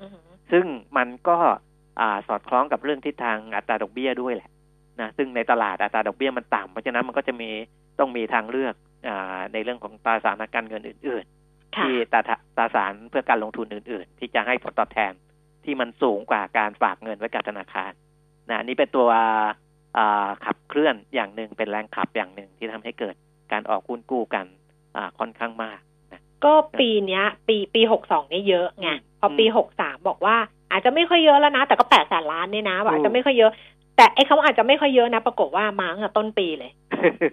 อือหือซึ่งมันก็อ่าสอดคล้องกับเรื่องทิศทางอัตราดอกเบี้ยด้วยแหละนะซึ่งในตลาดอัตราดอกเบี้ยมันต่ำเพราะฉะนั้นมันก็จะมีต้องมีทางเลือกอาในเรื่องของตราสารทางการเงินอื่นๆค่ะที่ตราตราสารเพื่อการลงทุนอื่น ๆ ที่จะให้ผลตอบแทน ที่มันสูงกว่าการฝากเงินไว้กับธนาคารนะอันนี้เป็นตัวอ่าขับเคลื่อนอย่างหนึ่งเป็นแรงขับอย่างหนึ่งที่ทำให้เกิดการออกหุ้นกู้กันอ่าค่อนข้างมากนะก็ปีเนี้ย ปีปีหกสองนี่ยเยอะไงอืมพอปีอืมหกสามบอกว่าอาจจะไม่ค่อยเยอะแล้วนะ แต่ก็แปดแสนล้านเนี่ยนะบอกอาจถูจะกไม่ค่อยเยอะ แต่ไอ้คำว่าอาจจะไม่ค่อยเยอะนะ ปรากฏว่ามาตั้งแต่ต้นปีเลย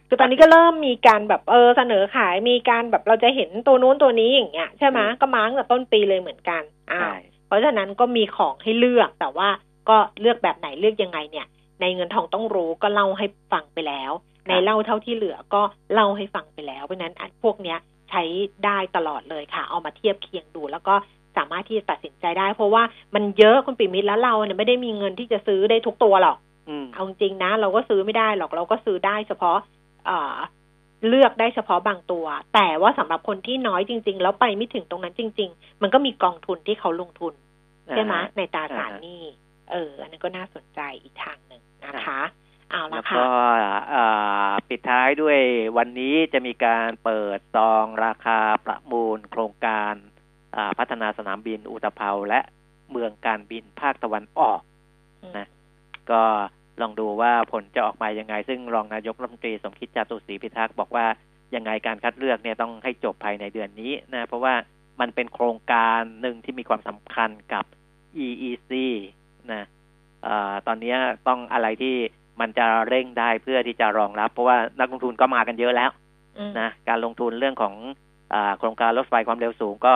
คือตอนนี้ก็เริ่มมีการแบบเออเสนอขายมีการแบบเราจะเห็นตัวนู้นตัวนี้อย่างเงี้ยใช่ไหมอืมก็มาตั้งแต่ต้นปีเลยเหมือนกันอ้าวใช่ เพราะฉะนั้นก็มีของให้เลือกแต่ว่าก็เลือกแบบไหนเลือกยังไงเนี่ย ในเงินทองต้องรู้ก็เล่าให้ฟังไปแล้ว ในเล่าเท่าที่เหลือก็เล่าให้ฟังไปแล้ว เพราะฉะนั้นอันพวกเนี้ยใช้ได้ตลอดเลยค่ะ เอามาเทียบเคียงดู แล้วก็สามารถที่จะตัดสินใจได้ เพราะว่ามันเยอะคุณปิมิตรแล้วเราเนี่ยไม่ได้มีเงินที่จะซื้อได้ทุกตัวหรอกอืมเอาจริงๆนะ เราก็ซื้อไม่ได้หรอกเราก็ซื้อได้เฉพาะ เอ่อเลือกได้เฉพาะบางตัว แต่ว่าสำหรับคนที่น้อยจริง ๆ แล้วไปไม่ถึงตรงนั้นจริง ๆ มันก็มีกองทุนที่เขาลงทุนใช่ไหมอ่าในตราสารอ่าฮะหนี้เออ อันนั้นก็น่าสนใจอีกทางหนึ่งนะคะ เอาแล้ละวค่ะก็อ่าปิดท้ายด้วยวันนี้จะมีการเปิดซองราคาประมูลโครงการอ่าพัฒนาสนามบินอุตภเปาและเมืองการบินภาคตะวันออกนะก็ ลองดูว่าผลจะออกมายังไง ซึ่งรองนายกรัฐมนตรีสมคิดจาตุศรีพิทักษ์บอกว่ายังไงการคัดเลือกเนี่ยต้องให้จบภายในเดือนนี้นะเพราะว่ามันเป็นโครงการหนึ่งที่มีความสำคัญกับ EEC นะเอ่อตอนนี้ต้องอะไรที่มันจะเร่งได้เพื่อที่จะรองรับ เพราะว่านักลงทุนก็มากันเยอะแล้วอืมนะการลงทุนเรื่องของอาโครงการรถไฟความเร็วสูงก็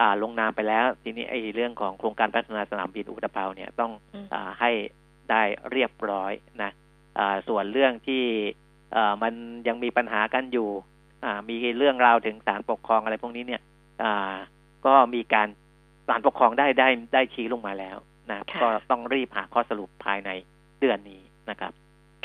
อ่าลงนามไปแล้ว ทีนี้ไอ้เรื่องของโครงการพัฒนาสนามบินอุตภเปาเนี่ยต้องอืมอาให้ ได้เรียบร้อยนะอ่าส่วนเรื่องที่อ่ามันยังมีปัญหากันอยู่อ่ามีเรื่องราวถึงศาลปกครองอะไรพวกนี้เนี่ยอ่าก็มีการศาลปกครองได้ได้ได้ชี้ลงมาแล้วนะค่ะก็ต้องรีบหาข้อสรุปภายในเดือนนี้นะครับ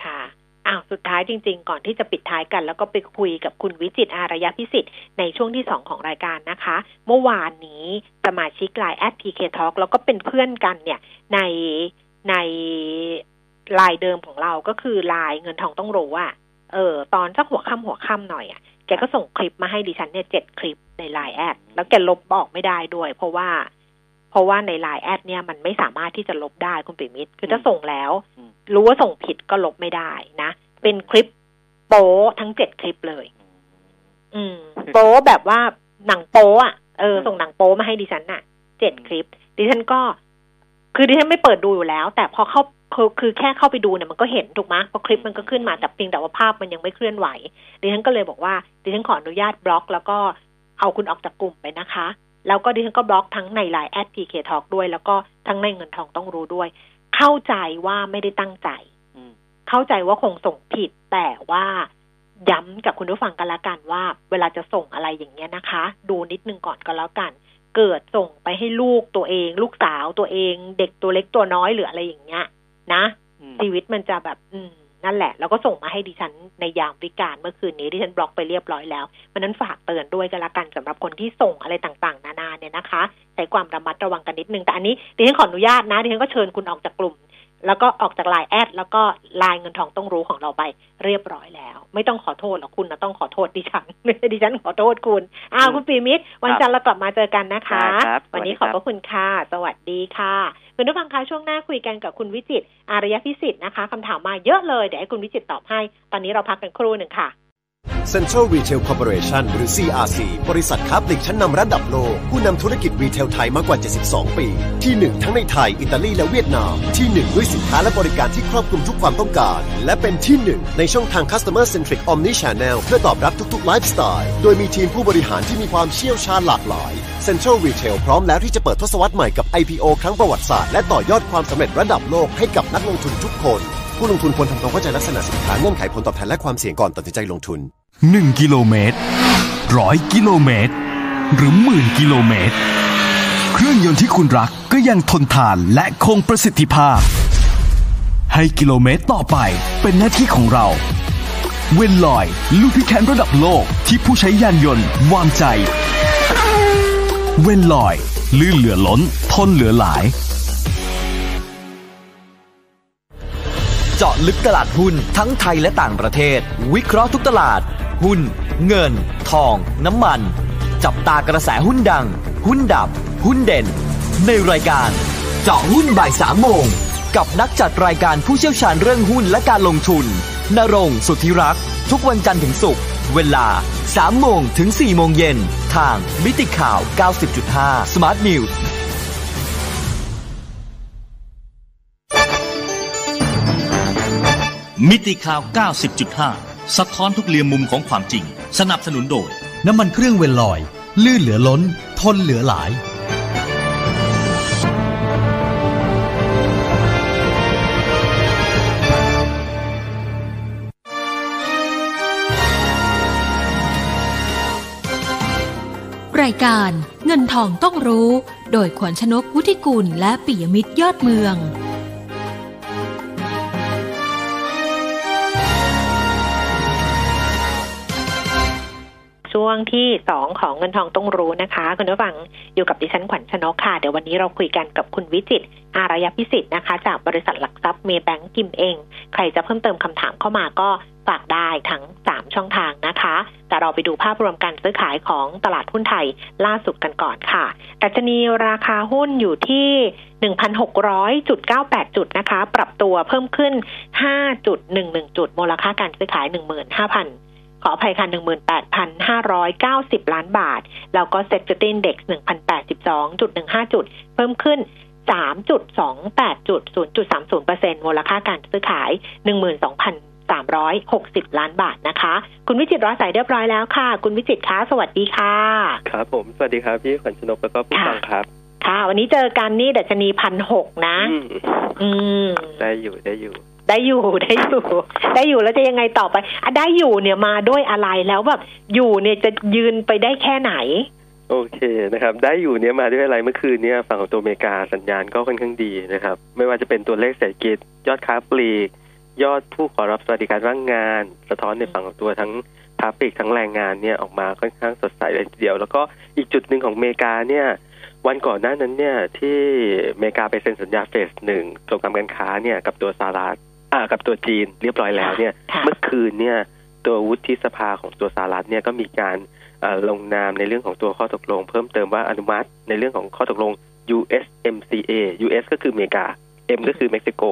ค่ะอ้าวสุดท้ายจริง ๆ ก่อนที่จะปิดท้ายกัน แล้วก็ไปคุยกับคุณวิจิตรอารยพิสิทธิ์ในช่วงที่สองของรายการนะคะ เมื่อวานนี้สมาชิกไลน์แอด PK Talk แล้วก็เป็นเพื่อนกันเนี่ยใน ในไลน์เดิมของเราก็คือไลน์เงินทองต้องรู้อะเออ ตอนสักหัวค่ำหัวค่ำหน่อยอะแกก็ส่งคลิปมาให้ดิฉันเนี่ยเจ็ดคลิปในไลน์แอดแล้วแกลบออกไม่ได้ด้วย เพราะว่า เพราะว่าในไลน์แอดเนี่ยมันไม่สามารถที่จะลบได้คุณปิยมิตรคือถ้าส่งแล้วอืมรู้ว่าส่งผิดก็ลบไม่ได้นะ เป็นคลิปโป๊ทั้งเจ็ดคลิปเลย อืม โป๊แบบว่าหนังโป๊อะเอออืมส่งหนังโป๊มาให้ดิฉันน่ะเจ็ดคลิป ดิฉันก็ คือดิฉันไม่เปิดดูอยู่แล้ว แต่พอเข้าคือคือแค่เข้าไปดูเนี่ยมันก็เห็นถูกไหมเพราะคลิปมันก็ขึ้นมาแต่เพียงแต่ว่าภาพมันยังไม่เคลื่อนไหวดิฉันก็เลยบอกว่าดิฉันขออนุญาตบล็อก แล้วก็เอาคุณออกจากกลุ่มไปนะคะ แล้วก็ดิฉันก็บล็อกทั้งในไลน์แอด PK Talk ด้วย แล้วก็ทั้งในเงินทองต้องรู้ด้วย เข้าใจว่าไม่ได้ตั้งใจอืมเข้าใจว่าคงส่งผิดแต่ว่าย้ำกับคุณผู้ฟังกันละกันว่า เวลาจะส่งอะไรอย่างเงี้ยนะคะ ดูนิดนึงก่อนก็แล้วกัน เกิดส่งไปให้ลูกตัวเอง ลูกสาวตัวเอง เด็กตัวเล็กตัวน้อยหรืออะไรอย่างเงี้ย นะอืมชีวิตมันจะแบบ อืมนั่นแหละ แล้วก็ส่งมาให้ดิฉันในยามวิการเมื่อคืนนี้ดิฉันบล็อกไปเรียบร้อยแล้วมันนั้นฝากเตือนด้วยกันละกันสำหรับคนที่ส่งอะไรต่างๆ นานาเนี่ยนะคะใช้ความระมัดระวังกันนิดนึงแต่อันนี้ดิฉันขออนุญาตนะดิฉันก็เชิญคุณออกจากกลุ่ม แล้วก็ออกจากไลน์แอดแล้วก็ไลน์เงินทองต้องรู้ของเราไปเรียบร้อยแล้ว ไม่ต้องขอโทษหรอกคุณนะต้องขอโทษดิฉันดิฉันขอโทษคุณอ้าวอืมคุณปีมิตรวันจันทร์เรากลับมาเจอกันนะคะได้ครับวันนี้สขวัอบสดีพครับระคุณค่ะ สวัสดีค่ะคุณผู้ฟังคะช่วงหน้าคุยกันกับคุณวิจิตรอารยพิสิทธิ์นะคะคำถามมาเยอะเลยเดี๋ยวให้คุณวิจิตรตอบให้ ตอนนี้เราพักกันครู่หนึ่งค่ะ Central Retail Corporation หรือ CRC บริษัทค้าปลีกชั้นนำระดับโลก ผู้นำธุรกิจรีเทลไทยมากกว่า 72 ปี ที่ 1 ทั้งในไทย อิตาลีและเวียดนาม ที่ 1 ด้วยสินค้าและบริการที่ครอบคลุมทุกความต้องการ และเป็นที่ 1 ในช่องทาง Customer Centric Omni Channel เพื่อตอบรับทุกๆไลฟ์สไตล์โดยมีทีมผู้บริหารที่มีความเชี่ยวชาญหลากหลาย Central Retail พร้อมแล้วที่จะเปิดทศวรรษใหม่กับ IPO ครั้งประวัติศาสตร์และต่อยอดความสำเร็จระดับโลกให้กับนักลงทุนทุกคนผู้ลงทุนควรทำความเข้าใจลักษณะสินค้าเงื่อนไขผลตอบแทนและความเสี่ยงก่อนตัดสินใจลงทุน 1 กิโลเมตรร้อยกิโลเมตร หรือหมื่นกิโลเมตร เครื่องยนต์ที่คุณรักก็ยังทนทานและคงประสิทธิภาพ ให้กิโลเมตรต่อไปเป็นหน้าที่ของเรา เวนลอยลูพิแคนระดับโลกที่ผู้ใช้ยานยนต์วางใจ เว้นลอย ลื่นเหลือล้น ทนเหลือหลาย เจาะลึกตลาดหุ้นทั้งไทยและต่างประเทศ วิเคราะห์ทุกตลาด หุ้น เงิน ทอง น้ำมัน จับตากระแสหุ้นดัง หุ้นดับ หุ้นเด่น ในรายการ เจาะหุ้นบ่ายสามโมง กับนักจัดรายการผู้เชี่ยวชาญเรื่องหุ้นและการลงทุนนรงสุทธิรักษ์ ทุกวันจันทร์ถึงศุกร์เวลา 3 โมงถึง 4 โมงเย็น ทางมิติข่าว 90.5 Smart News มิติข่าว 90.5 สะท้อนทุกเรียมมุมของความจริง สนับสนุนโดย น้ำมันเครื่องเวลลอย ลื่นเหลือล้น ทนเหลือหลาย รายการเงินทองต้องรู้ โดยขวัญชนกวุฒิกุลและปิยมิตรยอดเมือง ช่วงที่สองของเงินทองต้องรู้นะคะคุณผู้ฟังอยู่กับดิฉันขวัญชนกค่ะ เดี๋ยววันนี้เราคุยกันกับคุณวิจิตอารยพิสิทธิ์นะคะ จากบริษัทหลักทรัพย์เมย์แบงก์กิมเอง ใครจะเพิ่มเติมคำถามเข้ามาก็ฝากได้ทั้ง 3 ช่องทางนะคะ แต่เราไปดูภาพรวมการซื้อขายของตลาดหุ้นไทยล่าสุดกันก่อนค่ะดัชนีราคาหุ้นอยู่ที่ 1,600.98 จุดนะคะ ปรับตัวเพิ่มขึ้น 5.11 จุด มูลค่าการซื้อขาย 15,000 ขออภัยค่ะ18,590 ล้านบาท แล้วก็เซ็ตจุดอินเด็กซ์1,082.15 จุด เพิ่มขึ้น 3.28จุด0.30%มูลค่าการซื้อขาย 12,360 ล้านบาทนะคะ คุณวิจิตรรอสายเรียบร้อยแล้วค่ะ คุณวิจิตรคะสวัสดีค่ะ ครับผม สวัสดีครับ พี่ขวัญชนกแล้วก็ผู้ฟังครับ ค่ะ วันนี้เจอกันนี่ดัชนีพันหกนะ อืมอืมได้อยู่ได้อยู่ ได้อยู่ได้อยู่ ได้อยู่แล้วจะยังไงต่อไปอะได้อยู่เนี่ยมาด้วยอะไรแล้วแบบอยู่เนี่ยจะยืนไปได้แค่ไหน โอเคนะครับ ได้อยู่เนี้ยมาด้วยอะไรเมื่อคืนเนี้ยฝั่งของตัวอเมริกาสัญญาณก็ค่อนข้างดีนะครับ ไม่ว่าจะเป็นตัวเลขเศรษฐกิจ ยอดค้าปลีก ยอดผู้ขอรับสวัสดิการว่างงาน สะท้อนในฝั่งของตัวทั้งค้าปลีกทั้งแรงงานเนี่ยออกมาค่อนข้างสดใสเลยทีเดียว แล้วก็อีกจุดหนึ่งของอเมริกาเนี่ยวันก่อนหน้านั้นเนี่ยที่อเมริกาไปเซ็นสัญญาเฟสหนึ่งสงครามการค้าเนี่ยกับตัวสหรัฐ กับตัวจีนเรียบร้อยแล้วเนี่ยค่ะเมื่อคืนเนี่ยตัววุฒิสภาของตัวสหรัฐเนี่ยก็มีการเอ่อลงนามในเรื่องของตัวข้อตกลง เพิ่มเติมว่าอนุมัติในเรื่องของข้อตกลง USMCA US ก็คืออเมริกา M ก็คือเม็กซิโก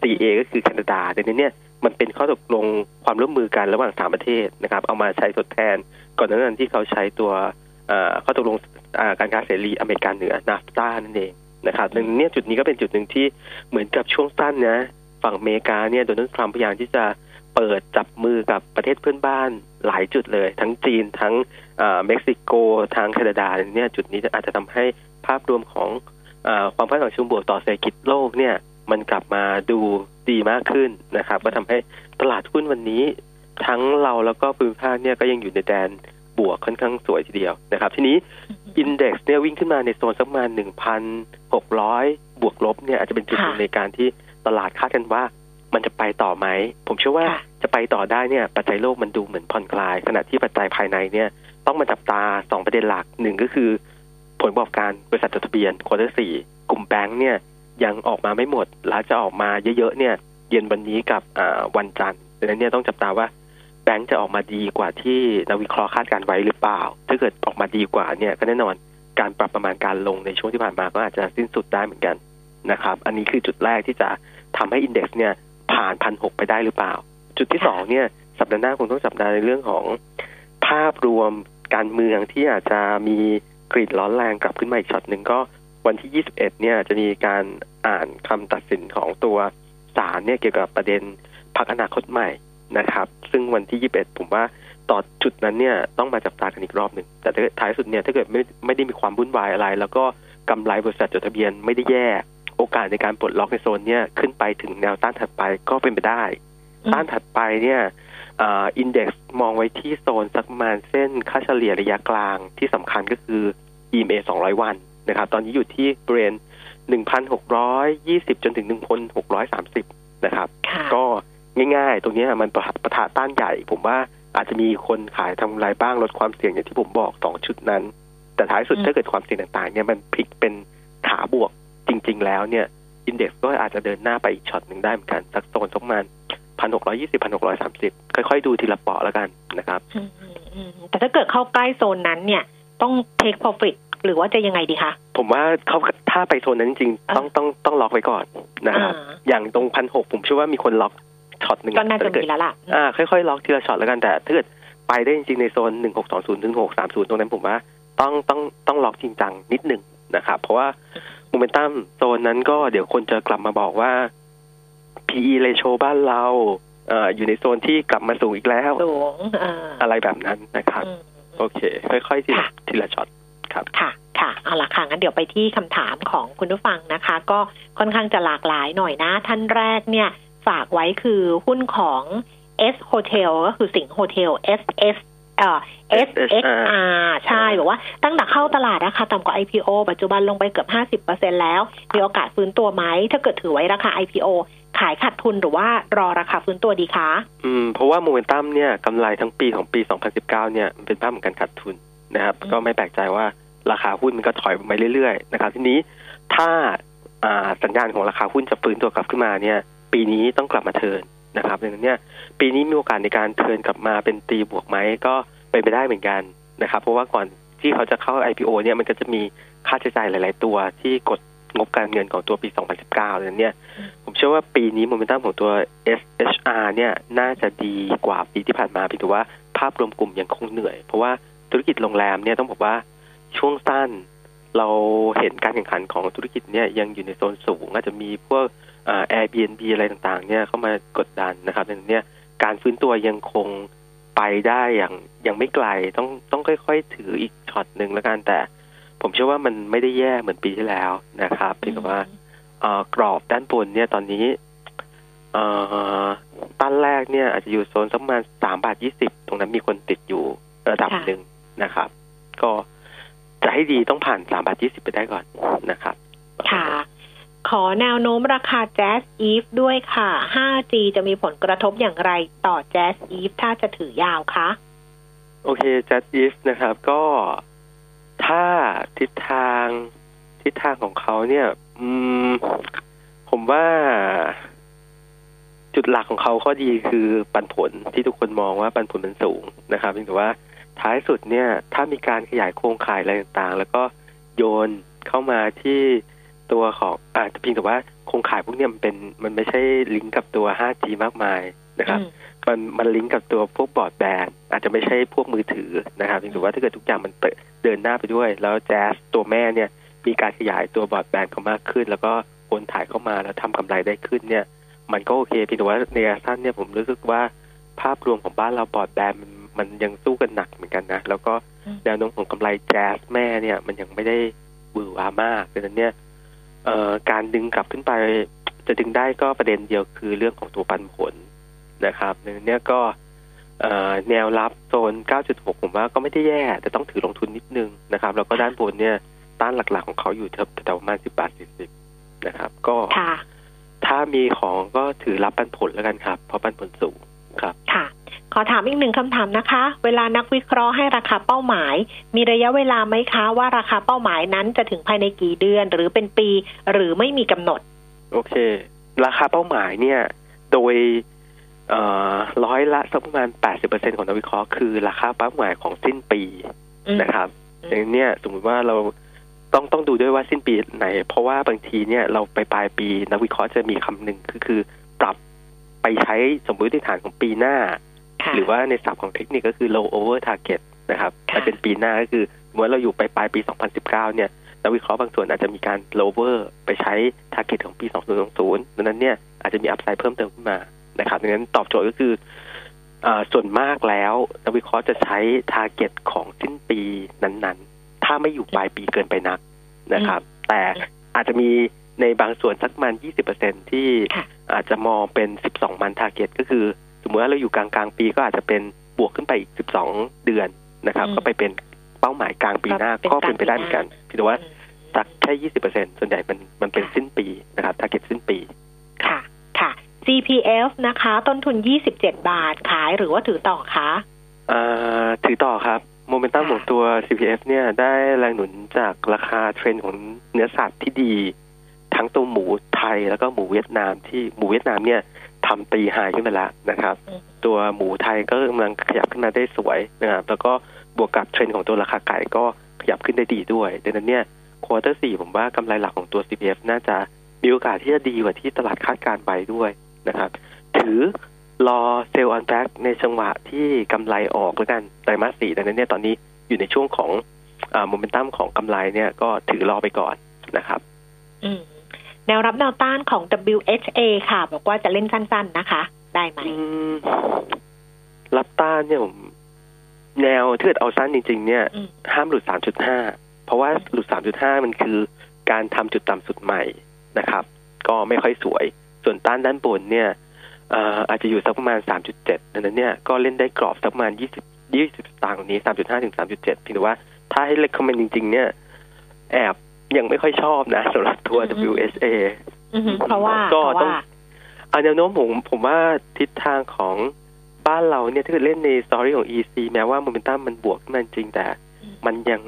CA ก็คือแคนาดาดังนั้นเนี่ยมันเป็นข้อตกลงความร่วมมือกันระหว่างสามประเทศนะครับ เอามาใช้ทดแทน ก่อนหน้านั้นที่เขาใช้ตัวเอ่อข้อตกลงอ่าการค้าเสรีอเมริกาเหนือนาฟตานั่นเองนะครับดังนั้นเนี่ยจุดนี้ก็เป็นจุดหนึ่งที่เหมือนกับช่วงสั้นนะ ฝั่งอเมริกาเนี่ยโดนัลด์ทรัมป์พยายามที่จะเปิดจับมือกับประเทศเพื่อนบ้านหลายจุดเลย ทั้งจีนทั้งเอ่อเม็กซิโกทางแคนาดาเนี่ยจุดนี้อาจจะทำให้ภาพรวมของเออความคาดหวังเชิงบวกต่อเศรษฐกิจโลกเนี่ยมันกลับมาดูดีมากขึ้นนะครับ ก็ทำให้ตลาดหุ้นวันนี้ ทั้งเราแล้วก็ภูมิภาคเนี่ยก็ยังอยู่ในแดนบวกค่อนข้างสวยทีเดียวนะครับ ทีนี้ index เนี่ยวิ่งขึ้นมาในโซนสักประมาณ1,600บวกลบเนี่ยอาจจะเป็นจุดหนึ่งค่ะในการที่ ตลาดคาดกันว่ามันจะไปต่อไหม ผมเชื่อว่าค่ะจะไปต่อได้เนี่ย ปัจจัยโลกมันดูเหมือนผ่อนคลาย ขณะที่ปัจจัยภายในเนี่ย ต้องมาจับตาสองประเด็นหลักหนึ่งก็คือ ผลประกอบการบริษัทจดทะเบียน quarter สี่กลุ่มแบงก์เนี่ยยังออกมาไม่หมด แล้วจะออกมาเยอะๆเนี่ย เย็นวันนี้กับอ่าวันจันทร์ดังนั้นเนี่ยต้องจับตาว่าแบงค์จะออกมาดีกว่าที่นักวิเคราะห์คาดการไว้หรือเปล่า ถ้าเกิดออกมาดีกว่าเนี่ยก็แน่นอนการปรับประมาณการลงในช่วงที่ผ่านมาก็อาจจะสิ้นสุดได้เหมือนกัน นะครับ อันนี้คือจุดแรกที่จะทำให้อินเด็กซ์เนี่ยผ่านพันหกไปได้หรือเปล่า จุดที่สองเนี่ยสัปดาห์หน้าคงต้องจับตาห์ในเรื่องของภาพรวมการเมืองที่อาจจะมีกรีดร้อนแรงกลับขึ้นมาอีกช็อตหนึ่งก็วันที่ 21 เนี่ยจะมีการอ่านคำตัดสินของตัวศาลเนี่ยเกี่ยวกับประเด็นพักอนาคตใหม่นะครับ ซึ่งวันที่ 21 ผมว่าต่อจุดนั้นเนี่ยต้องมาจับตากันอีกรอบหนึ่งแต่ท้ายสุดเนี่ยถ้าเกิดไม่ไม่ได้มีความวุ่นวายอะไร แล้วก็กำไรบริษัทจดทะเบียนไม่ได้แย่ โอกาสในการปลดล็อกในโซนเนี่ยขึ้นไปถึงแนวต้านถัดไปก็เป็นไปได้อืมต้านถัดไปเนี่ยอินเด็กซ์มองไว้ที่โซนสักประมาณเส้นค่าเฉลี่ยระยะกลางที่สำคัญก็คือ EMA 200 วันนะครับ ตอนนี้อยู่ที่บริเวณ1,620 จนถึง 1,630 นะครับค่ะก็ง่ายๆ ตรงเนี้ยมันประทะประทะต้านใหญ่ ผมว่าอาจจะมีคนขายทำลายบ้างลดความเสี่ยงอย่างที่ผมบอกสองชุดนั้น แต่ท้ายสุดอืมถ้าเกิดความเสี่ยงต่างๆเนี่ยมันพลิกเป็นขาบวกจ ริง ๆ แล้วเนี่ยอินเด็กซ์ก็อาจจะเดินหน้าไปอีกช็อตหนึ่งได้เหมือนกันสักโซนสักประมาณพันหกร้อยี่สิบพันหกร้อยสามสิบค่อยๆ ดูทีละเปาะแล้วกันนะครับอืมอืมอืมแต่ถ้าเกิดเข้าใกล้โซนนั้นเนี่ย ต้อง take profit หรือว่าจะยังไงดีคะ ผมว่าเขาถ้าไปโซนนั้นจริงๆต้องต้องต้องล็อกไว้ก่อนนะครับอ่าอย่างตรงพันหกผมเชื่อว่ามีคน lock shot หนึ่งก็น่าจะถ้เกิมีดแล้วล่ะอ่าค่อยๆล็อกทีละช็อตแล้วกันแต่ถ้าเกิดไปได้จริงๆในโซนหนึ่งหกสองศูนย์ถึงหกสามศูนย์ตรงนั้นผมว่า ต้องต้องต้องล็อกจริงจังนิดหนึ่ง นะครับ เพราะว่า momentum zone นั้นก็เดี๋ยวคนจะกลับมาบอกว่า PE ratio บ้านเราเอ่ออยู่ในโซนที่กลับมาสูงอีกแล้วสูงเอ่ออะไรแบบนั้นนะครับอืมโอเค ค่อยๆทีละค่ะทีละช็อตครับค่ะค่ะเอาละค่ะงั้นเดี๋ยวไปที่คำถามของคุณผู้ฟังนะคะ ก็ค่อนข้างจะหลากหลายหน่อยนะ ท่านแรกเนี่ย ฝากไว้คือหุ้นของ S Hotel ก็คือสิงห์โฮเทล S S เอ่อ S X R ใช่บอกว่าตั้งแต่เข้าตลาดราคาต่ำกว่า IPO ปัจจุบันลงไปเกือบ 50%แล้ว มีโอกาสฟื้นตัวไหม ถ้าเกิดถือไว้ราคา IPO ขายขาดทุนหรือว่ารอราคาฟื้นตัวดีคะ อืม เพราะว่าโมเมนตัมเนี่ยกำไรทั้งปีของปี 2019 เนี่ยมันเป็นภาพของการขาดทุนนะครับอืมก็ไม่แปลกใจว่าราคาหุ้นมันก็ถอยไปเรื่อยๆนะครับ ทีนี้ถ้าอ่าสัญญาณของราคาหุ้นจะฟื้นตัวกลับขึ้นมาเนี่ย ปีนี้ต้องกลับมาเทิร์น นะครับดังนั้นเนี่ยปีนี้มีโอกาสในการเทิร์นกลับมาเป็นตีบวกไหมก็เป็นไปได้เหมือนกันนะครับ เพราะว่าก่อนที่เขาจะเข้า IPO เนี่ยมันก็จะมีค่าใช้จ่ายหลาย ๆ ตัวที่กดงบการเงินของตัวปี 2019ดังนั้นเนี่ย ผมเชื่อว่าปีนี้โมเมนตัมของตัว SHR เนี่ยน่าจะดีกว่าปีที่ผ่านมาเพียงแต่ว่าภาพรวมกลุ่มยังคงเหนื่อย เพราะว่าธุรกิจโรงแรมเนี่ยต้องบอกว่าช่วงสั้น เราเห็นการแข่งขันของธุรกิจเนี่ยยังอยู่ในโซนสูง อาจจะมีพวกแอ่า Airbnb อะไรต่างๆ เนี่ยเข้ามากดดันนะครับดังนั้นเนี่ยการฟื้นตัวยังคงไปได้อย่างยังไม่ไกลต้องต้องค่อยๆ ถืออีกช็อตหนึ่งแล้วกันแต่ ผมเชื่อว่ามันไม่ได้แย่เหมือนปีที่แล้วนะครับเพียงแต่ว่ากรอบด้านบนเนี่ยตอนนี้ตั้นแรกเนี่ยอาจจะอยู่โซนสักประมาณสามบาทยี่สิบตรงนั้นมีคนติดอยู่ระดับหนึ่งนะครับ ก็ จะให้ดีต้องผ่านสามบาทยี่สิบไปได้ก่อนนะครับ ค่ะ ขอแนวโน้มราคา Jazz Eve ด้วยค่ะ 5G จะมีผลกระทบอย่างไรต่อ Jazz Eve ถ้าจะถือยาวคะ โอเคจัดอีฟนะครับ ก็ถ้าทิศทางทิศทางของเขาเนี่ย อืม ผมว่าจุดหลักของเขาข้อดีคือปันผลที่ทุกคนมองว่าปันผลมันสูงนะครับเพียงแต่ว่า ท้ายสุดเนี่ยถ้ามีการขยายโครงข่ายอะไรต่างๆ แล้วก็โยนเข้ามาที่ตัวของอาจจะเพียงแต่ว่าโครงข่ายพวกเนี้ยมันเป็นมันไม่ใช่ลิงก์กับตัว 5G มากมายนะครับมันมันลิงก์กับตัวพวกบอร์ดแบนด์อาจจะไม่ใช่พวกมือถือนะครับถือว่าถ้าเกิดทุกอย่างมันเปิดเดินหน้าไปด้วย แล้วแจ๊สตัวแม่เนี่ยมีการขยายตัวบอร์ดแบนด์เขามากขึ้น แล้วก็โอนถ่ายเข้ามาแล้วทำกำไรได้ขึ้นเนี่ย มันก็โอเคเพียงแต่ว่าในระยะสั้นเนี่ยผมรู้สึกว่าภาพรวมของบ้านเราบอร์ดแบนด์มัน มันยังสู้กันหนักเหมือนกันนะ แล้วก็อืมแนวโน้มของกำไรแจ๊สแม่เนี่ย มันยังไม่ได้หวือหวามากดังนั้นเนี่ยเอ่อการดึงกลับขึ้นไปจะดึงได้ก็ประเด็นเดียวคือเรื่องของตัวปันผลนะครับดังนั้นเนี่ยก็เอ่อแนวรับโซน 9.6 ผมว่าก็ไม่ได้แย่ แต่ต้องถือลงทุนนิดนึงนะครับ แล้วก็ด้านบนเนี่ย ต้านหลักๆของเขาอยู่แถวๆประมาณ 10 บาท 40 นะครับ ก็ค่ะถ้ามีของก็ถือรับปันผลแล้วกันครับ เพราะปันผลสูงครับค่ะข อถามอีกหนึ่งคำถามนะคะ เวลานักวิเคราะห์ให้ราคาเป้าหมาย มีระยะเวลาไหมคะ ว่าราคาเป้าหมายนั้นจะถึงภายในกี่เดือน หรือเป็นปี หรือไม่มีกำหนด โอเค ราคาเป้าหมายเนี่ย โดยเอ่อร้อยละสักประมาณ 80%ของนักวิเคราะห์คือราคาเป้าหมายของสิ้นปีอืมนะครับอืมอย่างเนี้ยสมมติว่าเราต้องต้องดูด้วยว่าสิ้นปีไหน เพราะว่าบางทีเนี่ยเราไปปลายปีนักวิเคราะห์จะมีคำหนึ่งคือคือปรับไปใช้สมมติฐานของปีหน้าค่ะ หรือว่าในศัพท์ของเทคนิคก็คือ low over target นะครับค่ะถ้าเป็นปีหน้าก็คือสมมติเราอยู่ไปปลายปี 2019 เนี่ยนักวิเคราะห์บางส่วนอาจจะมีการ lower ไปใช้ target ของปี 2020ดังนั้นเนี่ยอาจจะมี upside เพิ่มเติมขึ้นมานะครับดังนั้นตอบโจทย์ก็คืออาส่วนมากแล้วนักวิเคราะห์จะใช้ target ของสิ้นปีนั้นๆ ถ้าไม่อยู่ปลายปีเกินไปนักนะครับ แต่อาจจะมีในบางส่วนสักประมาณ20%ที่ค่ะอาจจะมองเป็น 12 มัน target ก็คือส มมติว่าเราอยู่กลางกลางๆปีก็อาจจะเป็นบวกขึ้นไปอีก 12 เดือนนะครับอืมก็ไปเป็นเป้าหมายกลางปีหน้าก็เป็นก็เป็นไปได้เหมือนกันกลางปีหน้าเพียงแต่ว่าอืมสักแค่20%ส่วนใหญ่มันมันเป็นสิ้นปีนะครับ target สิ้นปี ค่ะ ค่ะ GPF นะคะ ต้นทุน27บาทขายหรือว่าถือต่อคะอ่าถือต่อครับโมเมนตัมของตัว CPF เนี่ยได้แรงหนุนจากราคาเทรนด์ของเนื้อสัตว์ที่ดี ทั้งตัวหมูไทยแล้วก็หมูเวียดนามที่หมูเวียดนามเนี่ย ทำตีไฮขึ้นมาแล้วนะครับ ตัวหมูไทยก็กำลังขยับขึ้นมาได้สวยนะครับแล้วก็บวกกับเทรนด์ของตัวราคาไก่ก็ขยับขึ้นได้ดีด้วยดังนั้นเนี่ย quarter สี่ผมว่ากำไรหลักของตัว CPF น่าจะมีโอกาสที่จะดีกว่าที่ตลาดคาดการไว้ด้วยนะครับ ถือรอ sell on fact ในจังหวะที่กำไรออกแล้วกันไตรมาสสี่ดังนั้นเนี่ยตอนนี้อยู่ในช่วงของโมเมนตัมของกำไรเนี่ยก็ถือรอไปก่อนนะครับ อืม แนวรับแนวต้านของ WHA ค่ะ บอกว่าจะเล่นสั้น ๆนะคะ ได้ไหมอืมรับต้านเนี่ยผมแนวถ้าเกิดเอาสั้นจริง ๆ เนี่ยอืมห้ามหลุด 3.5 เพราะว่าหลุด 3.5 มันคือการทำจุดต่ำสุดใหม่นะครับ ก็ไม่ค่อยสวย ส่วนต้านด้านบนเนี่ยเอ่ออาจจะอยู่สักประมาณ 3.7ดังนั้นเนี่ยก็เล่นได้กรอบสักประมาณ 20 20สตางค์ตรงนี้ 3.5 ถึง 3.7เพียงแต่ว่าถ้าให้ recommend จริง ๆ เนี่ย แอบ ยังไม่ค่อยชอบนะสำหรับตัว WSA อือฮึเพราะว่าก็เพราะต้องว่าอันแนวโน้มผมผมว่าทิศทางของบ้านเราเนี่ยถ้าเกิดเล่นในสตอรี่ของ EC แม้ว่าโมเมนตัมมันบวกขึ้นมาจริงแต่อืมมันยัง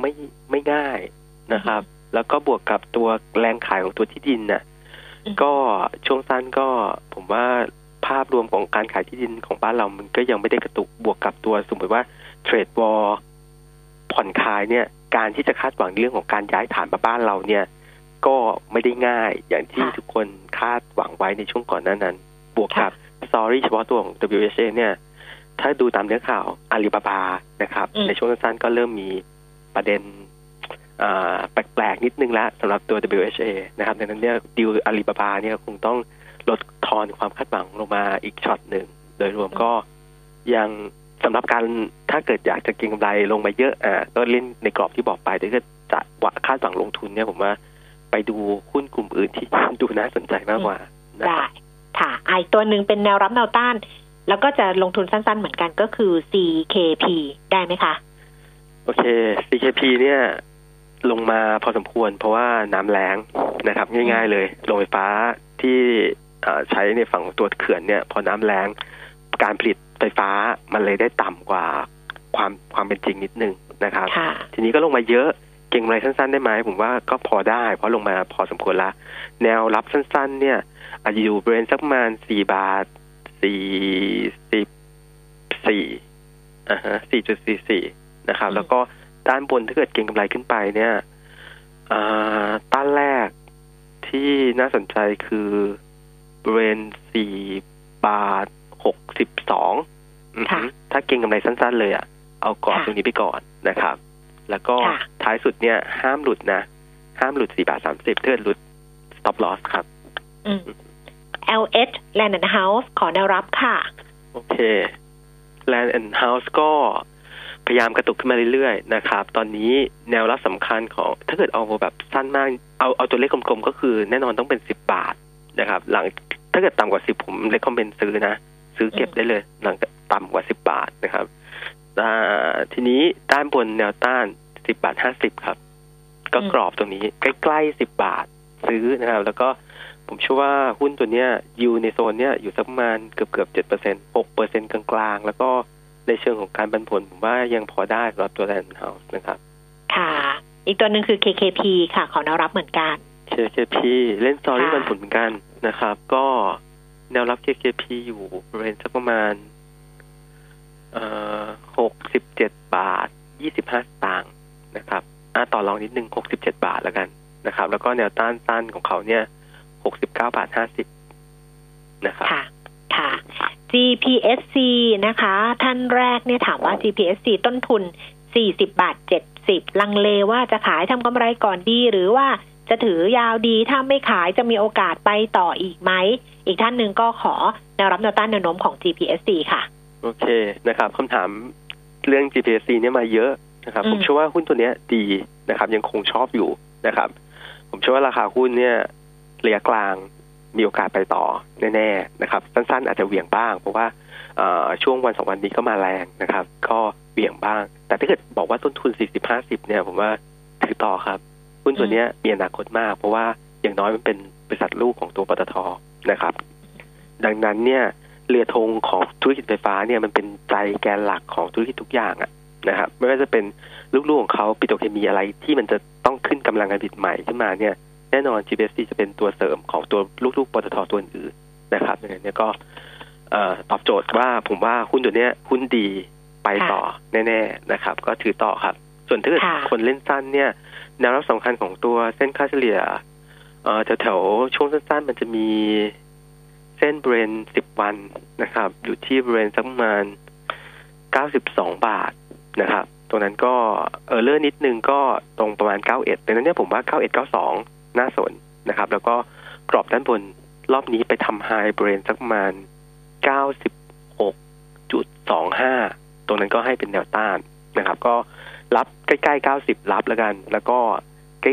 ไม่ไม่ง่ายนะครับ แล้วก็บวกกับตัวแรงขายของตัวที่ดินน่ะอืมก็ช่วงสั้นก็ผมว่าภาพรวมของการขายที่ดินของบ้านเรามันก็ยังไม่ได้กระตุกบวกกับตัวสมมติว่าเทรดวอลผ่อนคลายเนี่ยการที่จะคาดหวังเรื่องของการย้ายฐานมาบ้านเราเนี่ย ก็ไม่ได้ง่ายอย่างที่ค่ะทุกคนคาดหวังไว้ในช่วงก่อนหน้านั้น บวกกับสตอรี่เฉพาะตัวของ WHA เนี่ย ถ้าดูตามเนื้อข่าวอาลีบาบานะครับอืมในช่วงสั้นๆก็เริ่มมีประเด็นอ่าแปลกๆ นิดนึงแล้วสำหรับตัว WHA นะครับดังนั้นเนี่ยดิวอาลีบาบาเนี่ยคงต้องลดทอนความคาดหวังลงมาอีกช็อตหนึ่ง โดยรวมก็ยังสำหรับการ ถ้าเกิดอยากจะเก็งกำไรลงมาเยอะอ่าก็เล่นในกรอบที่บอกไปแต่ถ้าจะว่าคาดหวังลงทุนเนี่ยผมว่าไปดูหุ้นกลุ่มอื่นที่ดูน่าสนใจมากกว่านะคได้รับค่ะอะอีกตัวหนึ่งเป็นแนวรับแนวต้าน แล้วก็จะลงทุนสั้นๆเหมือนกันก็คือ CKP ได้ไหมคะ โอเค CKP เนี่ยลงมาพอสมควร เพราะว่าน้ำแรงนะครับ ง่าย ๆ เลยโรงไฟฟ้าที่เอ่อใช้ในฝั่งของตัวเขื่อนเนี่ย พอน้ำแรงการผลิตไฟฟ้ามันเลยได้ต่ำกว่า ความความเป็นจริงนิดนึงนะครับค่ะทีนี้ก็ลงมาเยอะเก่งกำไรสั้น ๆ ได้ไหมผมว่าก็พอได้ เพราะลงมาพอสมควรละแนวรับสั้น ๆ เนี่ยอาจจะอยู่บริเวณสักประมาณสี่บาทสี่สิบสี่อ่าฮะสี่จุดสี่สี่นะครับอืมแล้วก็ด้านบนถ้าเกิดเก่งกำไรขึ้นไปเนี่ยอ่าต้านแรกที่น่าสนใจคือบริเวณสี่บาทหกสิบสองอือฮึค่ะถ้าเก่งกำไรสั้น ๆ เลยอะ เอากรอบค่ะตรงนี้ไปก่อนนะครับ แล้วก็ค่ะท้ายสุดเนี่ยห้ามหลุดนะ ห้ามหลุดสี่บาทสามสิบถ้าเกิดหลุด stop loss ครับอืม LH Land and House ขอแนวรับค่ะ โอเค Land and House ก็พยายามกระตุกขึ้นมาเรื่อยๆนะครับ ตอนนี้แนวรับสำคัญของ ถ้าเกิดเอาแบบสั้นมาก เอาเอาตัวเลขกลมๆ ก็คือแน่นอนต้องเป็นสิบบาทนะครับ หลังถ้าเกิดต่ำกว่าสิบผมเลคคอมเมนซื้อนะ ซื้อเก็บได้เลย หลังจากต่ำกว่าสิบบาทนะครับอ่า ทีนี้ด้านบนแนวต้านสิบบาทห้าสิบครับ ก็อืมกรอบตรงนี้ ใกล้ๆสิบบาทซื้อนะครับ แล้วก็ผมเชื่อว่าหุ้นตัวเนี้ยอยู่ในโซนเนี้ยอยู่สักประมาณเกือบเกือบเจ็ดเปอร์เซ็นหกเปอร์เซ็นกลางๆ แล้วก็ในเชิงของการปันผลผมว่ายังพอได้สำหรับตัวแลนด์เฮาส์นะครับ ค่ะ อีกตัวหนึ่งคือ KKP ค่ะ ขอแนวรับเหมือนกัน KKP เล่น story ค่ะปันผลเหมือนกันนะครับ ก็แนวรับ KKP อยู่บริเวณสักประมาณ หกสิบเจ็ดบาทยี่สิบห้าตางค์นะครับอะต่อรองนิดนึงหกสิบเจ็ดบาทแล้วกันนะครับ แล้วก็แนวต้านสั้นของเขาเนี่ยหกสิบเก้าบาทห้าสิบนะครับค่ะ ค่ะ GPSC นะคะ ท่านแรกเนี่ยถามว่า GPSC ต้นทุน40บาท70ลังเลว่าจะขายทำกำไรก่อนดีหรือว่าจะถือยาวดีถ้าไม่ขายจะมีโอกาสไปต่ออีกไหม อีกท่านหนึ่งก็ขอแนวรับแนวต้านแนวโน้มของ GPSC ค่ะ โอเคนะครับคำถามเรื่อง GPSC เนี่ยมาเยอะนะครับอืมผมเชื่อว่าหุ้นตัวเนี้ยดีนะครับ ยังคงชอบอยู่นะครับ ผมเชื่อว่าราคาหุ้นเนี่ยระยะกลางมีโอกาสไปต่อแน่ๆนะครับ สั้นๆ อาจจะเหวี่ยงบ้าง เพราะว่าเอ่อช่วงวันสองวันนี้ก็มาแรงนะครับ ก็เหวี่ยงบ้าง แต่ถ้าเกิดบอกว่าต้นทุน 40-50 เนี่ย ผมว่าถือต่อครับ หุ้นตัวเนี้ยมีอนาคตมาก เพราะว่าอย่างน้อยมันเป็นบริษัทลูกของตัวปตทนะครับ ดังนั้นเนี่ย เรือธงของธุรกิจไฟฟ้าเนี่ยมันเป็นใจแกนหลักของธุรกิจทุกอย่างอะนะครับไม่ว่าจะเป็นลูกๆของเขาปิโตรเคมีอะไรที่มันจะต้องขึ้นกำลังการผลิตใหม่ขึ้นมาเนี่ยแน่นอน GPSC จะเป็นตัวเสริมของตัวลูกๆปตทตัวอื่นนะครับอย่างนี้ก็เอ่อตอบโจทย์ว่าผมว่าหุ้นตัวเนี้ยหุ้นดีไปต่อแน่ๆนะครับ ก็ถือต่อครับ ส่วนถ้าเกิดค่ะคนเล่นสั้นเนี่ยแนวรับสำคัญของตัวเส้นค่าเฉลี่ยเอ่อแถวๆช่วงสั้นๆ มันจะมี เส้นบรนสิบวันนะครับ อยู่ที่บรนสักประมาณเก้าสิบสองบาทนะครับ ตรงนั้นก็เออเลอร์นิดนึงก็ตรงประมาณเก้าเอ็ดดังนั้นเนี่ยผมว่าเก้าเอ็ดเก้าสองน่าสนนะครับ แล้วก็กรอบด้านบนรอบนี้ไปทำไฮบรนสักประมาณเก้าสิบหกจุดสองห้าตรงนั้นก็ให้เป็นแนวต้านนะครับ ก็รับใกล้ๆเก้าสิบรับแล้วกัน แล้วก็ใกล้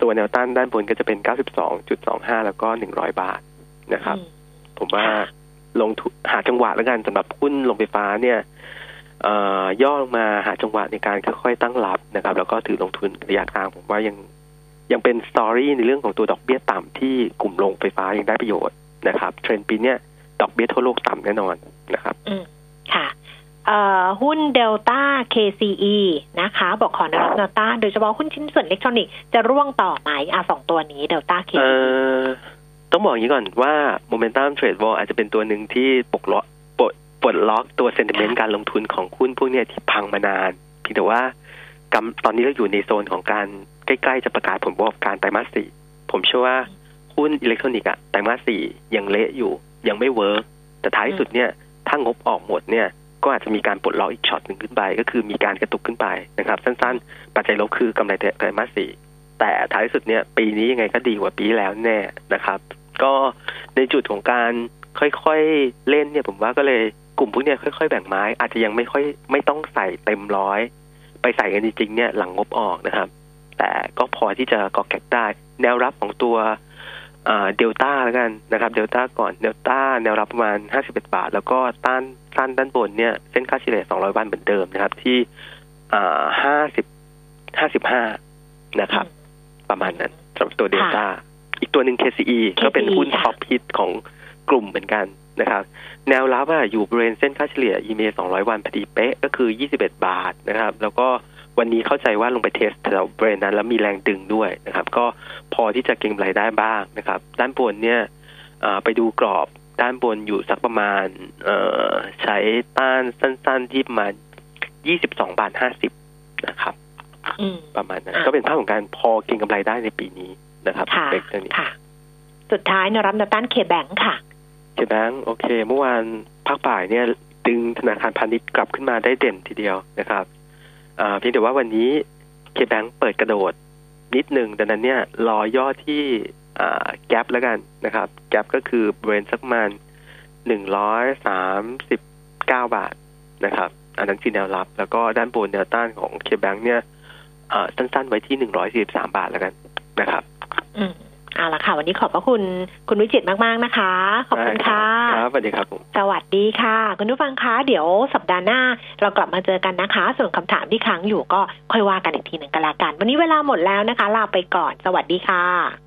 ตัวแนวต้านด้านบนก็จะเป็นเก้าสิบสองจุดสองห้าแล้วก็หนึ่งร้อยบาท นะครับอืมผมว่าลงทุนหาจังหวะแล้วกันสำหรับหุ้นลงไฟฟ้าเนี่ยเอ่อย่อลงมาหาจังหวะในการค่อยๆตั้งรับนะครับ แล้วก็ถือลงทุนระยะกลางผมว่ายังยังเป็น story ในเรื่องของตัวดอกเบี้ยต่ำที่กลุ่มโรงไฟฟ้ายังได้ประโยชน์นะครับ เทรนด์ปีเนี้ยดอกเบี้ยทั่วโลกต่ำแน่นอนนะครับ อืมค่ะเอ่อหุ้นเดลต้า KCE นะคะ บอกขอแนวรับเดลต้าโดยเฉพาะหุ้นชิ้นส่วนอิเล็กทรอนิกส์จะร่วงต่อไหมอะสองตัวนี้เดลต้าเอ่ KCE อ ต้องบอกอย่างนี้ก่อนว่า momentum trade war อาจจะเป็นตัวหนึ่งที่ปลดล็อกปลดปลดล็อกตัว sentiment การลงทุนของหุ้นพวกเนี้ยที่พังมานานเพียงแต่ว่ากำตอนนี้เราอยู่ในโซนของการใกล้ๆจะประกาศผลประกอบการไตรมาสสี่ผมเชื่อว่าหุ้นอิเล็กทรอนิกส์อะไตรมาสสี่ยังเละอยู่ยังไม่ work แต่ท้ายสุดเนี่ยถ้างบออกหมดเนี่ยก็อาจจะมีการปลดล็อกอีกช็อตหนึ่งขึ้นไป ก็คือมีการกระตุกขึ้นไปนะครับ สั้นๆ ปัจจัยลบคือกำไรไตรมาสสี่แต่ท้ายสุดเนี่ยปีนี้ยังไงก็ดีกว่าปีแล้วแน่นะครับ ก็ในจุดของการค่อยๆเล่นเนี่ยผมว่าก็เลยกลุ่มพวกเนี้ยค่อยๆแบ่งไม้ อาจจะยังไม่ค่อยไม่ต้องใส่เต็มร้อย ไปใส่กันจริงๆเนี่ยหลังงบออกนะครับ แต่ก็พอที่จะก๊อกแก๊กได้ แนวรับของตัวเดลต้าแล้วกันนะครับ เดลต้าก่อนเดลต้าแนวรับประมาณ 51 บาท แล้วก็ต้านต้านด้านบนเนี่ยเส้นค่าเฉลี่ย200วันเหมือนเดิมนะครับ ที่ห้าสิบห้านะครับ ประมาณนั้นสำหรับตัวเดลต้า ตัวหนึ่ง KCE ก็เป็นหุ้นค่ะ top hit ของกลุ่มเหมือนกันนะครับ แนวรับอะอยู่บริเวณเส้นค่าเฉลี่ย EMA 200 วันพอดีเป๊ะก็คือ 21 บาทนะครับ แล้วก็วันนี้เข้าใจว่าลงไปเทสแถวบริเวณนั้นแล้วมีแรงดึงด้วยนะครับ ก็พอที่จะเก็งกำไรได้บ้างนะครับ ด้านบนเนี่ยเอ่อไปดูกรอบด้านบนอยู่สักประมาณเอ่อใช้ต้านสั้น ๆที่ประมาณ 22 บาท 50 นะครับอืมประมาณนั้นอะก็เป็นภาพของการพอเก็งกำไรได้ในปีนี้ นะครับค่ะเล็กเท่านี้ค่ะ สุดท้ายแนวรับแนวต้านเคแบงค่ะเคแบงโอเค เมื่อวานภาคบ่ายเนี่ย ดึงธนาคารพาณิชย์กลับขึ้นมาได้เด่นทีเดียวนะครับอ่าเพียงแต่ว่าวันนี้เคแบงเปิดกระโดดนิดหนึ่งดังนั้นเนี่ยรอย่อที่อ่าแกลบแล้วกันนะครับแกลบก็คือบริเวณสักประมาณหนึ่งร้อยสามสิบเก้าบาทนะครับ อันนั้นคือแนวรับ แล้วก็ด้านบนแนวต้านของเคแบงเนี่ยอ่าสั้นๆไว้ที่หนึ่งร้อยสี่สิบสามบาทแล้วกันนะครับ อืมเอาละค่ะ วันนี้ขอบพระคุณคุณวิจิตรมาก ๆ นะคะ ขอบคุณค่ะครับสวัสดีครับผมสวัสดีค่ะ คุณผู้ฟังคะเดี๋ยวสัปดาห์หน้า เรากลับมาเจอกันนะคะ ส่วนคำถามที่ค้างอยู่ก็ค่อยว่ากันอีกทีหนึ่งกันละกัน วันนี้เวลาหมดแล้วนะคะ ลาไปก่อน สวัสดีค่ะ